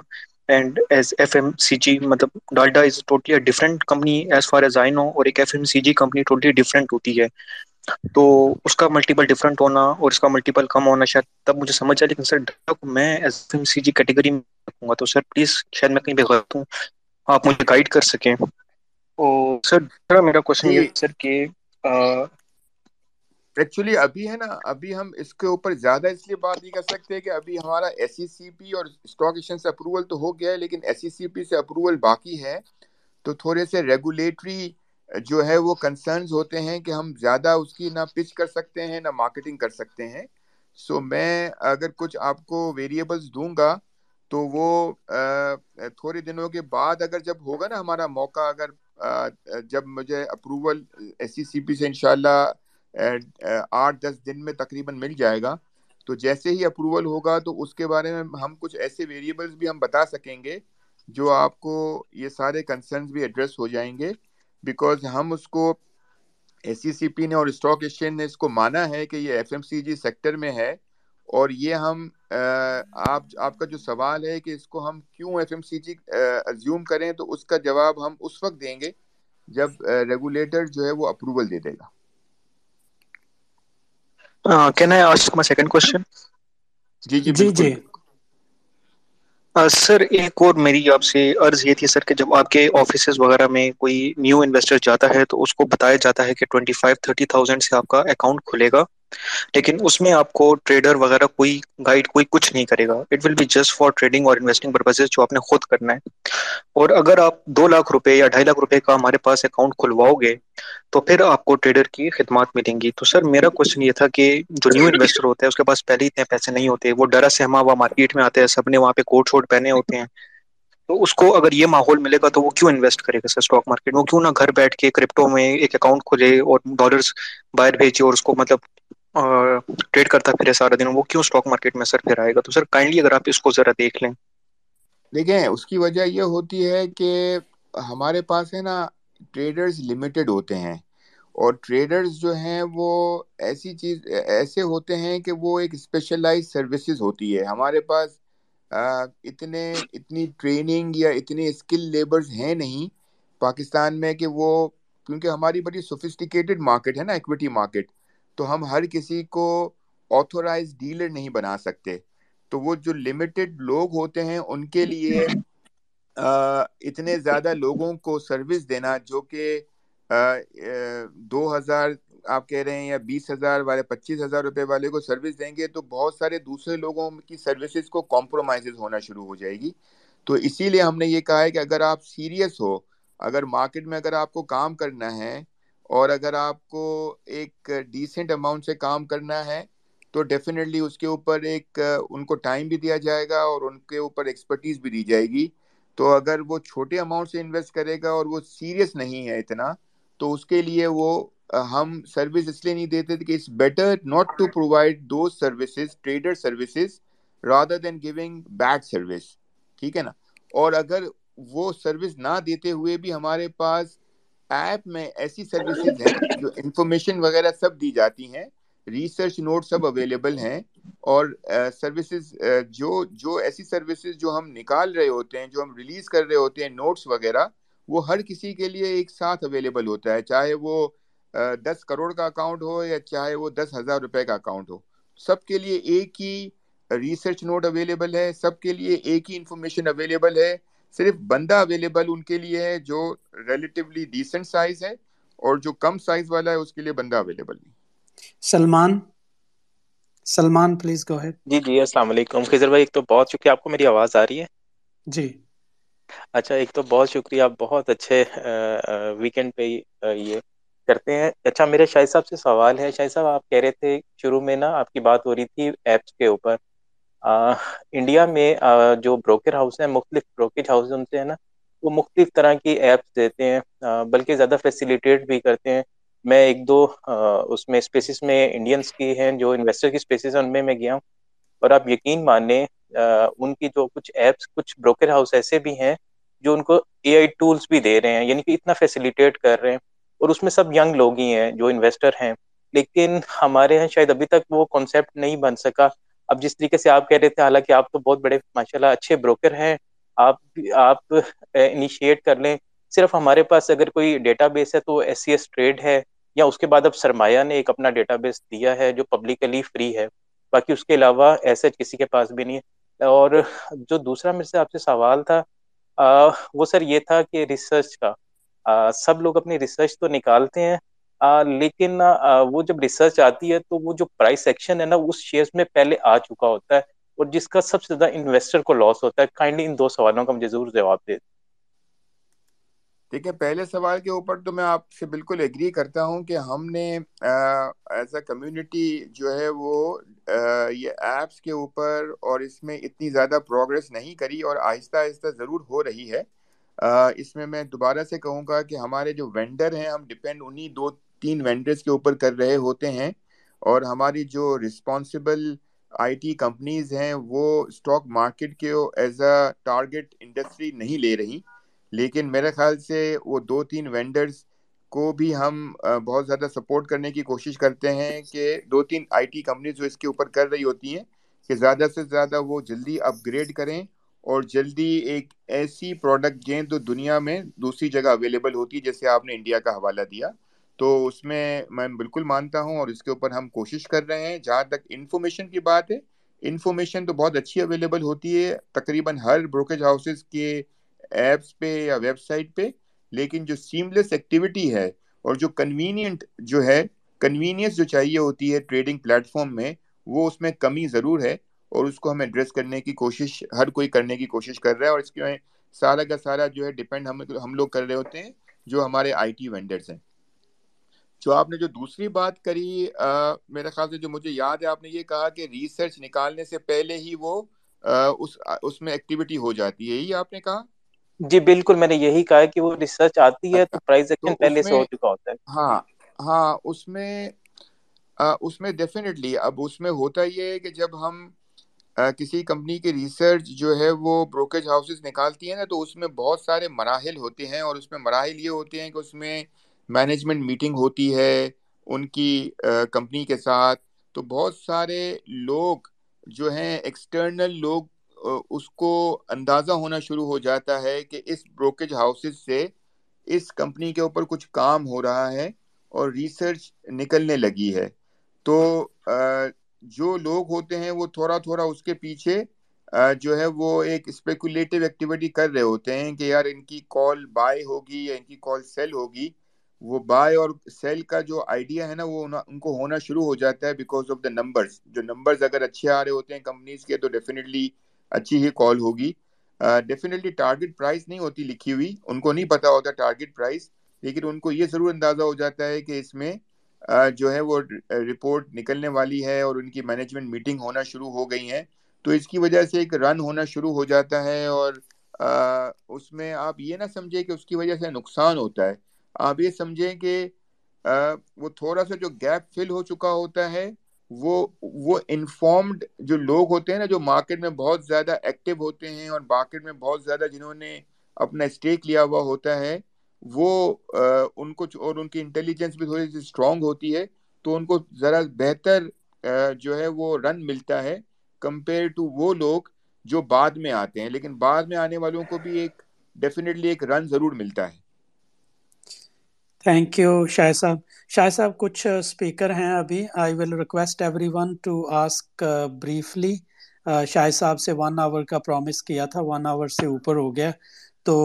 and as F M C G مطلب Dalda is totally different company as far as I know اور ایک F M C G company totally different ہوتی ہے۔ تو اس کا multiple different ہونا اور اس کا ملٹیپل کم ہونا شاید تب مجھے سمجھ آئے لیکن سر میں S M C G category میں رکھوں گا۔ تو سر پلیز شاید میں کہیں پہ غلط ہوں۔ آپ مجھے گائیڈ کر سکیں۔ اور سر میرا کوشچن یہ سر کہ ایکچولی ابھی ہے نا ابھی ہم اس کے اوپر زیادہ اس لیے بات نہیں کر سکتے کہ ابھی ہمارا ایس سی سی پی اور اسٹاک ایکسچینج سے اپروول تو ہو گیا ہے لیکن ایس سی سی پی سے اپروول باقی ہے۔ تو تھوڑے سے ریگولیٹری جو ہے وہ کنسرنز ہوتے ہیں کہ ہم زیادہ اس کی نہ پچ کر سکتے ہیں نہ مارکیٹنگ کر سکتے ہیں۔ سو میں اگر کچھ آپ کو ویریبلس دوں گا تو وہ تھوڑے دنوں کے بعد اگر جب ہوگا نا ہمارا موقع، اگر جب مجھے اپروول ایس سی سی پی سے انشاءاللہ آٹھ دس دن میں تقریباً مل جائے گا، تو جیسے ہی اپروول ہوگا تو اس کے بارے میں ہم کچھ ایسے ویریبلس بھی ہم بتا سکیں گے جو آپ کو یہ سارے کنسرنس بھی ایڈریس ہو جائیں گے بیکاز ہم اس کو ایس سی سی پی نے اور اسٹاک ایکسچینج نے اس کو مانا ہے کہ یہ F M C G sector میں ہے اور یہ ہم آپ آپ کا جو سوال ہے کہ اس کو ہم کیوں F M C G assume کریں تو اس کا جواب ہم اس وقت دیں گے جب ریگولیٹر جو ہے وہ اپروول دے دے گا۔ Can I ask my second question جی جی جی سر ایک اور میری آپ سے عرض یہ تھی سر کہ جب آپ کے آفیسز وغیرہ میں کوئی نیو انویسٹر جاتا ہے تو اس کو بتایا جاتا ہے کہ ٹوئنٹی فائیو تھرٹی تھاؤزینڈ سے آپ کا اکاؤنٹ کھلے گا۔ لیکن اس میں آپ کو ٹریڈر وغیرہ کوئی گائیڈ کوئی کچھ نہیں کرے گا. It will be just for trading اور انویسٹنگ پرپزز جو آپ نے خود کرنا ہے. اور اگر آپ دو لاکھ روپے یا ڈھائی لاکھ روپے کا ہمارے پاس اکاؤنٹ کھلواؤ گے تو پھر آپ کو ٹریڈر کی خدمات ملیں گی. تو سر میرا کوشچن یہ تھا کہ جو نیو انویسٹر ہوتا ہے اس کے پاس پہلے اتنے پیسے نہیں ہوتے. وہ ڈرا سہما ہوا مارکیٹ میں آتے ہیں. سب نے وہاں پہ کوٹ شوٹ پہنے ہوتے ہیں. تو اس کو اگر یہ ماحول ملے گا تو وہ کیوں انویسٹ کرے گا سر اسٹاک مارکیٹ میں؟ وہ کیوں نہ گھر بیٹھ کے کرپٹو میں ایک اکاؤنٹ کھلے اور ڈالرز باہر بھیجے اور اس کو مطلب ٹریڈ کرتا پھرے سارا دن، وہ کیوں اسٹاک مارکیٹ میں سر پھر آئے گا؟ تو سر کائنڈلی اگر آپ اس کو ذرا دیکھ لیں۔ دیکھیں، اس کی وجہ یہ ہوتی ہے کہ ہمارے پاس ہے نا ٹریڈرز لمیٹڈ ہوتے ہیں۔ اور ٹریڈرز جو ہیں، وہ ایسی چیز، ایسے ہوتے ہیں کہ وہ ایک اسپیشلائز سروسز ہوتی ہے۔ ہمارے پاس اتنے، اتنی ٹریننگ یا اتنے اسکل لیبرز ہیں نہیں پاکستان میں کہ وہ، کیونکہ ہماری بڑی سوفسٹیکیٹڈ مارکیٹ ہے نا ایکویٹی مارکیٹ تو ہم ہر کسی کو آتھورائز ڈیلر نہیں بنا سکتے۔ تو وہ جو لمیٹڈ لوگ ہوتے ہیں، ان کے لیے اتنے زیادہ لوگوں کو سروس دینا جو کہ دو ہزار آپ کہہ رہے ہیں یا بیس ہزار والے، پچیس ہزار روپے والے کو سروس دیں گے تو بہت سارے دوسرے لوگوں کی سروسز کو کمپرومائز ہونا شروع ہو جائے گی۔ تو اسی لیے ہم نے یہ کہا ہے کہ اگر آپ سیریس ہو، اگر مارکیٹ میں اگر آپ کو کام کرنا ہے اور اگر آپ کو ایک ڈیسنٹ اماؤنٹ سے کام کرنا ہے، تو ڈیفینیٹلی اس کے اوپر ایک، ان کو ٹائم بھی دیا جائے گا اور ان کے اوپر ایکسپرٹیز بھی دی جائے گی۔ تو اگر وہ چھوٹے اماؤنٹ سے انویسٹ کرے گا اور وہ سیریس نہیں ہے اتنا، تو اس کے لیے وہ، ہم سروس اس لیے نہیں دیتے کہ it's better not to provide do services trader services rather than giving bad service ٹھیک ہے نا؟ اور اگر وہ سروس نہ دیتے ہوئے بھی ہمارے پاس ایپ میں ایسی سروسز ہیں جو انفارمیشن وغیرہ سب دی جاتی ہیں، ریسرچ نوٹ سب اویلیبل ہیں اور سروسز جو جو ایسی سروسز جو ہم نکال رہے ہوتے ہیں، جو ہم ریلیز کر رہے ہوتے ہیں نوٹس وغیرہ، وہ ہر کسی کے لیے ایک ساتھ اویلیبل ہوتا ہے، چاہے وہ دس کروڑ کا اکاؤنٹ ہو یا چاہے وہ دس ہزار روپے کا اکاؤنٹ ہو۔ سب کے لیے ایک ہی ریسرچ نوٹ اویلیبل ہے، سب کے لیے ایک ہی انفارمیشن اویلیبل ہے۔ صرف بندہ اویلیبل ان کے لیے ہے جو ریلیٹیولی ڈیسنٹ سائز ہے اور جو کم سائز والا ہے اس کے لیے بندہ اویلیبل نہیں۔ Salman Salman please go ahead جی جی السلام علیکم۔ خضر بھائی ایک تو بہت شکریہ آپ کو میری آواز آ رہی ہے؟ جی۔ اچھا ایک تو بہت شکریہ بہت اچھے ویکینڈ پہ یہ کرتے ہیں۔ اچھا میرے شاہد صاحب سے سوال ہے۔ شاہد صاحب آپ کہہ رہے تھے شروع میں نا آپ کی بات ہو رہی تھی ایپس کے اوپر۔ انڈیا میں جو بروکر ہاؤس ہیں، مختلف بروکریج ہاؤس ان سے ہے نا، وہ مختلف طرح کی ایپس دیتے ہیں۔ بلکہ زیادہ فیسیلیٹیٹ بھی کرتے ہیں۔ میں ایک دو اس میں اسپیسیز میں انڈینس کی ہیں، جو انویسٹر کی اسپیسیز ہیں، ان میں میں گیا ہوں۔ اور آپ یقین مانیں ان کی جو کچھ ایپس کچھ بروکر ہاؤس ایسے بھی ہیں، جو ان کو اے آئی ٹولس بھی دے رہے ہیں یعنی کہ اتنا فیسیلیٹیٹ کر رہے ہیں۔ اور اس میں سب ینگ لوگ ہی ہیں، جو انویسٹر ہیں۔ لیکن ہمارے یہاں شاید ابھی تک وہ کانسیپٹ نہیں بن سکا۔ اب جس طریقے سے آپ کہہ رہے تھے، حالانکہ آپ تو بہت بڑے ماشاء اللہ اچھے بروکر ہیں، آپ آپ انیشیٹ کر لیں۔ صرف ہمارے پاس اگر کوئی ڈیٹا بیس ہے تو ایس سی ایس ٹریڈ ہے، یا اس کے بعد اب سرمایہ نے ایک اپنا ڈیٹا بیس دیا ہے جو پبلکلی فری ہے۔ باقی اس کے علاوہ ایسے کسی کے پاس بھی نہیں ہے۔ اور جو دوسرا میرے سے آپ سے سوال تھا وہ سر یہ تھا کہ ریسرچ کا سب لوگ اپنی ریسرچ تو نکالتے ہیں لیکن وہ جب ریسرچ آتی ہے تو وہ جو پرائس ایکشن ہے نا، اس شیئر میں پہلے آ چکا ہوتا ہے اور جس کا سب سے زیادہ انویسٹر کو لاس ہوتا ہے۔ کائنڈلی ان دو سوالوں کا مجھے ضرور جواب دے۔ دیکھیں پہلے سوال کے اوپر تو میں آپ سے بالکل ایگری کرتا ہوں کہ ہم نے ایز اے کمیونٹی جو ہے وہ یہ ایپس کے اوپر اور اس میں اتنی زیادہ پروگرس نہیں کری اور آہستہ آہستہ ضرور ہو رہی ہے۔ اس میں میں دوبارہ سے کہوں گا کہ ہمارے جو وینڈر ہیں، ہم ڈپینڈ انہی دو تین وینڈرز کے اوپر کر رہے ہوتے ہیں اور ہماری جو رسپانسبل آئی ٹی کمپنیز ہیں، وہ اسٹاک مارکیٹ کے ایز اے ٹارگیٹ انڈسٹری نہیں لے رہی۔ لیکن میرے خیال سے وہ دو تین وینڈرز کو بھی ہم بہت زیادہ سپورٹ کرنے کی کوشش کرتے ہیں کہ دو تین آئی ٹی کمپنیز جو اس کے اوپر کر رہی ہوتی ہیں، کہ زیادہ سے زیادہ وہ جلدی اپ گریڈ کریں۔ اور جلدی ایک ایسی پروڈکٹ دیں جو دنیا میں دوسری جگہ اویلیبل ہوتی ہے جیسے آپ نے انڈیا کا حوالہ دیا۔ تو اس میں میں بالکل مانتا ہوں اور اس کے اوپر ہم کوشش کر رہے ہیں۔ جہاں تک انفارمیشن کی بات ہے انفارمیشن تو بہت اچھی اویلیبل ہوتی ہے تقریباً ہر بروکریج ہاؤسز کے ایپس پہ یا ویب سائٹ پہ، لیکن جو سیملیس ایکٹیویٹی ہے اور جو کنوینئنٹ جو ہے کنوینئنس جو چاہیے ہوتی ہے ٹریڈنگ پلیٹ فارم میں، وہ اس میں کمی ضرور ہے۔ اور اس کو ہمیں ایڈریس کرنے کی کوشش ہر کوئی کرنے کی کوشش کر رہا ہے اور اس کے سارا کا سارا جو ہے ڈپینڈ ہم ہم لوگ کر رہے ہوتے ہیں جو ہمارے آئی ٹی وینڈرس ہیں۔ جو آپ نے جو دوسری بات کری میرے خیال سے جو مجھے یاد ہے آپ نے یہ کہا کہ ریسرچ نکالنے سے پہلے ہی وہ اس اس میں ایکٹیویٹی ہو جاتی ہے یہی آپ نے کہا؟ جی بالکل میں نے یہی کہا کہ وہ ریسرچ آتی ہے تو پرائز اچھا، ایکشن پہلے سے ہو چکا ہوتا ہے۔ ہاں ہاں اس میں اس میں ڈیفینیٹلی اب اس میں ہوتا یہ ہے کہ جب ہم کسی کمپنی کی ریسرچ جو ہے وہ بروکریج ہاؤسز نکالتی ہیں نا، تو اس میں بہت سارے مراحل ہوتے ہیں اور اس میں مراحل یہ ہوتے ہیں کہ اس میں مینجمنٹ میٹنگ ہوتی ہے ان کی کمپنی کے ساتھ۔ تو بہت سارے لوگ جو ہیں ایکسٹرنل لوگ اس کو اندازہ ہونا شروع ہو جاتا ہے کہ اس بروکریج ہاؤسز سے اس کمپنی کے اوپر کچھ کام ہو رہا ہے اور ریسرچ نکلنے لگی ہے۔ تو جو لوگ ہوتے ہیں وہ تھوڑا تھوڑا اس کے پیچھے جو ہے وہ ایک اسپیکولیٹو ایکٹیویٹی کر رہے ہوتے ہیں کہ یار ان کی کال بائی ہوگی یا ان کی کال سیل ہوگی۔ وہ بائی اور سیل کا جو آئیڈیا ہے نا، وہ ان کو ہونا شروع ہو جاتا ہے بیکاز آف دا نمبرز جو نمبرز اگر اچھے آ رہے ہوتے ہیں کمپنیز کے، تو ڈیفینیٹلی اچھی ہی کال ہوگی۔ ڈیفینیٹلی ٹارگیٹ پرائز نہیں ہوتی لکھی ہوئی۔ ان کو نہیں پتا ہوتا ٹارگیٹ پرائز لیکن ان کو یہ ضرور اندازہ ہو جاتا ہے کہ اس میں جو ہے وہ رپورٹ نکلنے والی ہے اور ان کی مینجمنٹ میٹنگ ہونا شروع ہو گئی ہیں۔ تو اس کی وجہ سے ایک رن ہونا شروع ہو جاتا ہے اور اس میں آپ یہ نہ سمجھیں کہ اس کی وجہ سے نقصان ہوتا ہے۔ آپ یہ سمجھیں کہ وہ تھوڑا سا جو گیپ فل ہو چکا ہوتا ہے، وہ وہ انفارمڈ جو لوگ ہوتے ہیں نا، جو مارکیٹ میں بہت زیادہ ایکٹیو ہوتے ہیں اور مارکیٹ میں بہت زیادہ جنہوں نے اپنا اسٹیک لیا ہوا ہوتا ہے وہ ان کو اور ان کی انٹیلیجنس بھی تھوڑی سی اسٹرانگ ہوتی ہے، تو ان کو ذرا بہتر جو ہے وہ رن ملتا ہے کمپیئر ٹو وہ لوگ جو بعد میں آتے ہیں۔ لیکن بعد میں آنے والوں کو بھی ایک ڈیفینیٹلی ایک رن ضرور ملتا ہے۔ تھینک یو شاہ صاحب شاہ صاحب کچھ اسپیکر ہیں ابھی؟ I will request everyone to ask briefly Shah صاحب سے ون آور کا پرومس کیا تھا ون آور سے اوپر ہو گیا۔ تو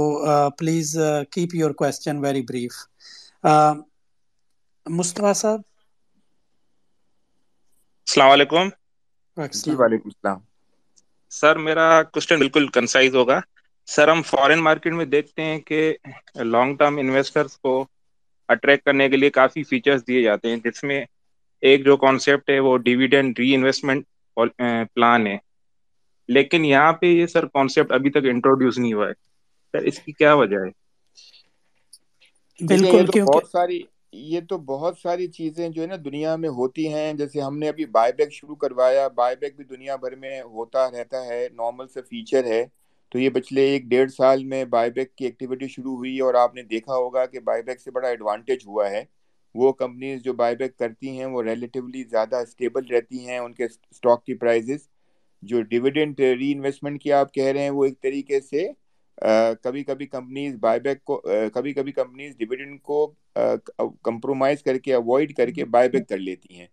please keep your question very brief Mustafa صاحب؟ السلام علیکم۔ جی وعلیکم السلام۔ سر میرا کوشچن بالکل کنسائز ہوگا۔ سر ہم فورن مارکیٹ میں دیکھتے ہیں کہ لانگ ٹرم انویسٹرس کو اٹریکٹ کرنے کے لیے کافی فیچرز دیے جاتے ہیں جس میں ایک جو کانسیپٹ ہے وہ ڈیویڈینڈ ری انویسٹمنٹ پلان ہے۔ لیکن یہاں پہ یہ سر کانسیپٹ ابھی تک انٹروڈیوس نہیں ہوا ہے۔ سر اس کی کیا وجہ ہے؟ بالکل بہت ساری یہ تو بہت ساری چیزیں جو ہے نا دنیا میں ہوتی ہیں۔ جیسے ہم نے ابھی بائی بیک شروع کروایا بائی بیک بھی دنیا بھر میں ہوتا رہتا ہے نارمل سے فیچر ہے۔ تو یہ پچھلے ایک ڈیڑھ سال میں بائی بیک کی ایکٹیویٹی شروع ہوئی اور آپ نے دیکھا ہوگا کہ بائی بیک سے بڑا ایڈوانٹیج ہوا ہے۔ وہ کمپنیز جو بائی بیک کرتی ہیں وہ ریلیٹیولی زیادہ اسٹیبل رہتی ہیں۔ ان کے اسٹاک کی پرائزز جو ڈویڈنٹ ری انویسٹمنٹ کی آپ کہہ رہے ہیں وہ ایک طریقے سے کبھی کبھی کمپنیز بائی بیک کو کبھی کبھی کمپنیز ڈویڈنڈ کو کمپرومائز کر کے اوائڈ کر کے بائی بیک کر لیتی ہیں۔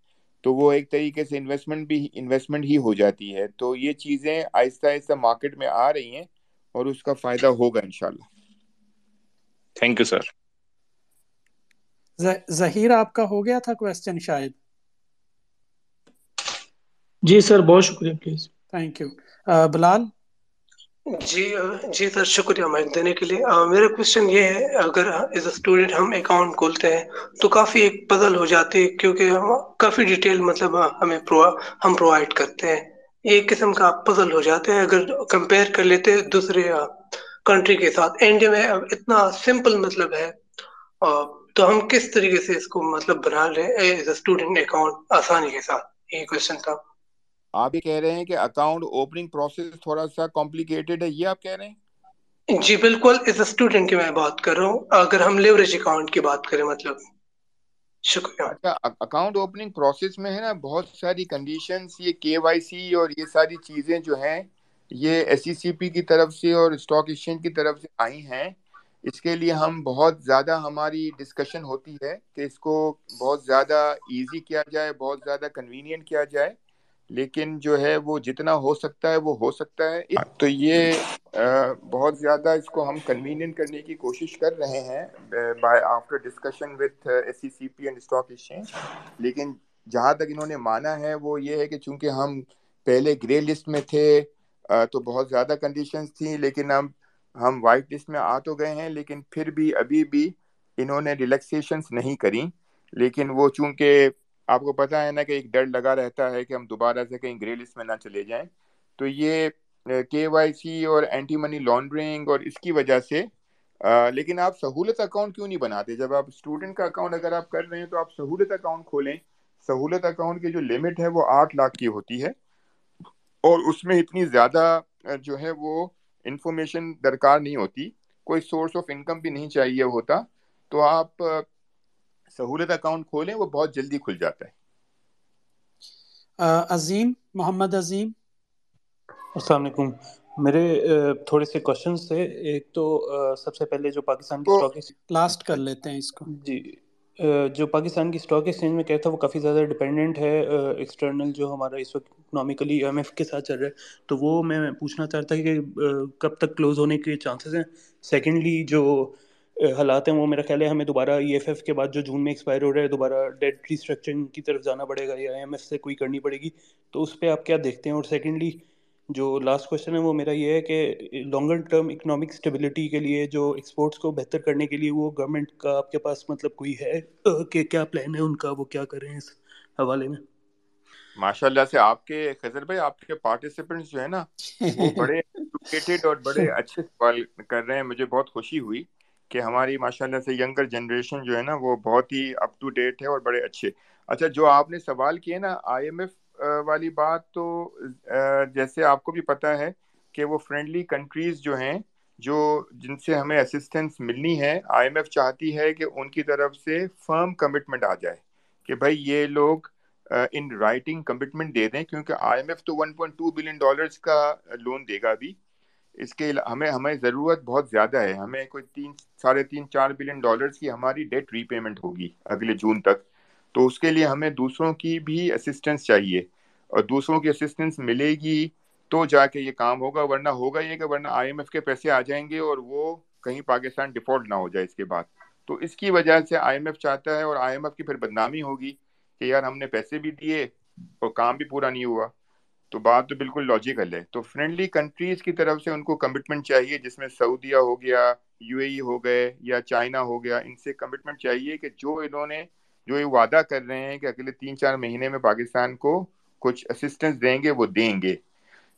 تو وہ ایک طریقے سے انویسٹمنٹ بھی انویسٹمنٹ ہی ہو جاتی ہے۔ تو یہ چیزیں آہستہ آہستہ مارکیٹ میں آ رہی ہیں اور اس کا فائدہ ہوگا انشاءاللہ۔ تھینک یو سر ظہیر آپ کا ہو گیا تھا کوشچن شاید؟ جی سر بہت شکریہ پلیز۔ Thank you Bilal? جی جی سر، شکریہ مائک دینے کے لیے۔ میرا کوشچن یہ ہے، اگر ایز اے اسٹوڈنٹ ہم اکاؤنٹ کھولتے ہیں تو کافی ایک پزل ہو جاتی ہے کیونکہ ہم کافی ڈیٹیل مطلب ہمیں ہم پرووائڈ کرتے ہیں۔ ایک قسم کا پزل ہو جاتے ہیں۔ اگر کمپیئر کر لیتے دوسرے کنٹری کے ساتھ انڈیا میں اتنا سمپل مطلب ہے۔ تو ہم کس طریقے سے اس کو مطلب بنا لیں ایز اے اسٹوڈنٹ اکاؤنٹ آسانی کے ساتھ؟ یہ کوشچن تھا۔ آپ یہ کہہ رہے ہیں کہ اکاؤنٹ اوپننگ پروسیس تھوڑا سا کمپلیکیٹڈ ہے یہ آپ کہہ رہے ہیں؟ جی بالکل اے اسٹوڈنٹ کی میں بات کر رہا ہوں۔ اگر ہم لیوریج اکاؤنٹ کی بات کریں مطلب شکریہ۔ اچھا اکاؤنٹ اوپننگ پروسیس میں ہے نا بہت ساری کنڈیشنز یہ کے وائی سی اور یہ ساری چیزیں جو ہیں یہ ایس سی سی پی کی طرف سے اور اسٹاک ایکسچینج کی طرف سے آئی ہیں۔ اس کے لیے ہم بہت زیادہ ہماری ڈسکشن ہوتی ہے کہ اس کو بہت زیادہ ایزی کیا جائے بہت زیادہ کنوینئنٹ کیا جائے۔ لیکن جو ہے وہ جتنا ہو سکتا ہے وہ ہو سکتا ہے۔ تو یہ بہت زیادہ اس کو ہم کنوینئنٹ کرنے کی کوشش کر رہے ہیں by after discussion with S C C P and stock exchange لیکن جہاں تک انہوں نے مانا ہے وہ یہ ہے کہ چونکہ ہم پہلے گرے لسٹ میں تھے تو بہت زیادہ کنڈیشنز تھیں لیکن اب ہم وائٹ لسٹ میں آ تو گئے ہیں لیکن پھر بھی ابھی بھی انہوں نے ریلیکسیشنس نہیں کریں لیکن وہ چونکہ آپ کو پتا ہے نا کہ ایک ڈر لگا رہتا ہے کہ ہم دوبارہ سے کہیں گرے لسٹ میں نہ چلے جائیں۔ تو یہ کے وائی سی اور اینٹی منی لانڈرنگ اور اس کی وجہ سے لیکن آپ سہولت اکاؤنٹ کیوں نہیں بناتے؟ جب آپ اسٹوڈنٹ کا اکاؤنٹ اگر آپ کر رہے ہیں تو آپ سہولت اکاؤنٹ کھولیں۔ سہولت اکاؤنٹ کی جو لمٹ ہے وہ آٹھ لاکھ کی ہوتی ہے۔ اور اس میں اتنی زیادہ جو ہے وہ انفارمیشن درکار نہیں ہوتی۔ کوئی سورس آف انکم بھی نہیں چاہیے ہوتا۔ تو آپ سہولت اکاؤنٹ کھولیں وہ بہت جلدی کھل جاتا ہے۔ عظیم محمد عظیم۔ السلام علیکم۔ میرے تھوڑے سے کوشچنس تھے۔ ایک تو سب سے پہلے جو پاکستان کی اسٹاک لاسٹ کر لیتے ہیں اس کو۔ جی جو پاکستان کی اسٹاک ایکسچینج میں کہتا ہے وہ کافی زیادہ ڈپینڈنٹ ہے ایکسٹرنل جو ہمارا اس وقت اکنامیکلی ایم ایف کے ساتھ چل رہا ہے۔ تو وہ میں پوچھنا چاہتا کہ کب تک کلوز ہونے کے چانسز ہیں؟ سیکنڈلی جو حالات ہیں وہ میرا خیال ہے ہمیں دوبارہ ای ایف ایف کے بعد جو جون میں ایکسپائر ہو رہا ہے دوبارہ ڈیٹ ریسٹرکچرنگ کی طرف جانا پڑے گا یا ایم ایف سے کوئی کرنی پڑے گی۔ تو اس پہ آپ کیا دیکھتے ہیں؟ اور سیکنڈلی جو لاسٹ کوشچن ہے وہ میرا یہ ہے کہ لانگر ٹرم اکنامک اسٹیبلٹی کے لیے جو ایکسپورٹس کو بہتر کرنے کے لیے وہ گورنمنٹ کا آپ کے پاس مطلب کوئی ہے؟ کہ کیا پلان ہے ان کا؟ وہ کیا کریں اس حوالے میں؟ ماشاء اللہ سے آپ کے خزر بھائی آپ کے پارٹیسپینٹس جو ہے نا وہ بڑے اور بڑے اچھے سوال کر رہے ہیں مجھے بہت خوشی ہوئی۔ کہ ہماری ماشاء اللہ سے ینگر جنریشن جو ہے نا وہ بہت ہی اپ ٹو ڈیٹ ہے اور بڑے اچھے۔ اچھا جو آپ نے سوال کیے نا آئی ایم ایف والی بات تو جیسے آپ کو بھی پتا ہے کہ وہ فرینڈلی کنٹریز جو ہیں، جو جن سے ہمیں اسسٹنس ملنی ہے آئی ایم ایف چاہتی ہے کہ ان کی طرف سے فرم کمٹمنٹ آ جائے کہ بھائی یہ لوگ ان رائٹنگ کمٹمنٹ دے دیں کیونکہ آئی ایم ایف تو one point two billion dollars کا لون دے گا ابھی۔ اس کے ہمیں ہمیں ضرورت بہت زیادہ ہے۔ ہمیں کوئی تین، ساڑھے تین، چار بلین ڈالرس کی ہماری ڈیٹ ری پیمنٹ ہوگی اگلے جون تک۔ تو اس کے لیے ہمیں دوسروں کی بھی اسسٹنس چاہیے۔ اور دوسروں کی اسسٹنس ملے گی تو جا کے یہ کام ہوگا، ورنہ ہوگا یہ کہ ورنہ آئی ایم ایف کے پیسے آ جائیں گے اور وہ کہیں پاکستان ڈیفالٹ نہ ہو جائے اس کے بعد۔ تو اس کی وجہ سے آئی ایم ایف چاہتا ہے اور آئی ایم ایف کی پھر بدنامی ہوگی کہ یار ہم نے پیسے بھی دیے اور کام بھی پورا نہیں ہوا۔ تو بات تو بالکل لاجیکل ہے۔ تو فرینڈلی کنٹریز کی طرف سے ان کو کمٹمنٹ چاہیے، جس میں سعودیہ ہو گیا یو اے ای ہو گئے یا چائنا ہو گیا، ان سے کمٹمنٹ چاہیے کہ جو انہوں نے، جو یہ وعدہ کر رہے ہیں کہ اگلے تین چار مہینے میں پاکستان کو کچھ اسسٹنس دیں گے، وہ دیں گے۔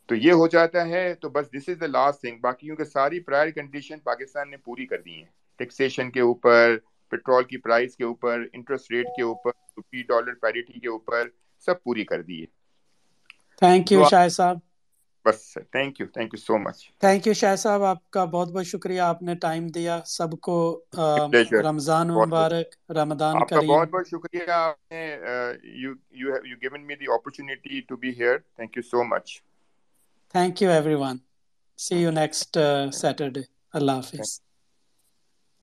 تو یہ ہو جاتا ہے، تو بس دس از دا لاسٹ تھنگ باقی کیونکہ ساری پرائر کنڈیشن پاکستان نے پوری کر دی ہیں۔ ٹیکسیشن کے اوپر پیٹرول کی پرائز کے اوپر انٹرسٹ ریٹ کے اوپر روپی ڈالر پیریٹی کے اوپر، سب پوری کر دی ہے تھینک یو شاہ صاحب. بس thank you thank you so much thank you Shah صاحب. آپ کا بہت بہت شکریہ آپ نے ٹائم دیا سب کو رمضان مبارک رمضان کریم. بہت بہت شکریہ آپ نے you you given me the opportunity to be here thank you so much thank you everyone see you next Saturday اللہ حافظ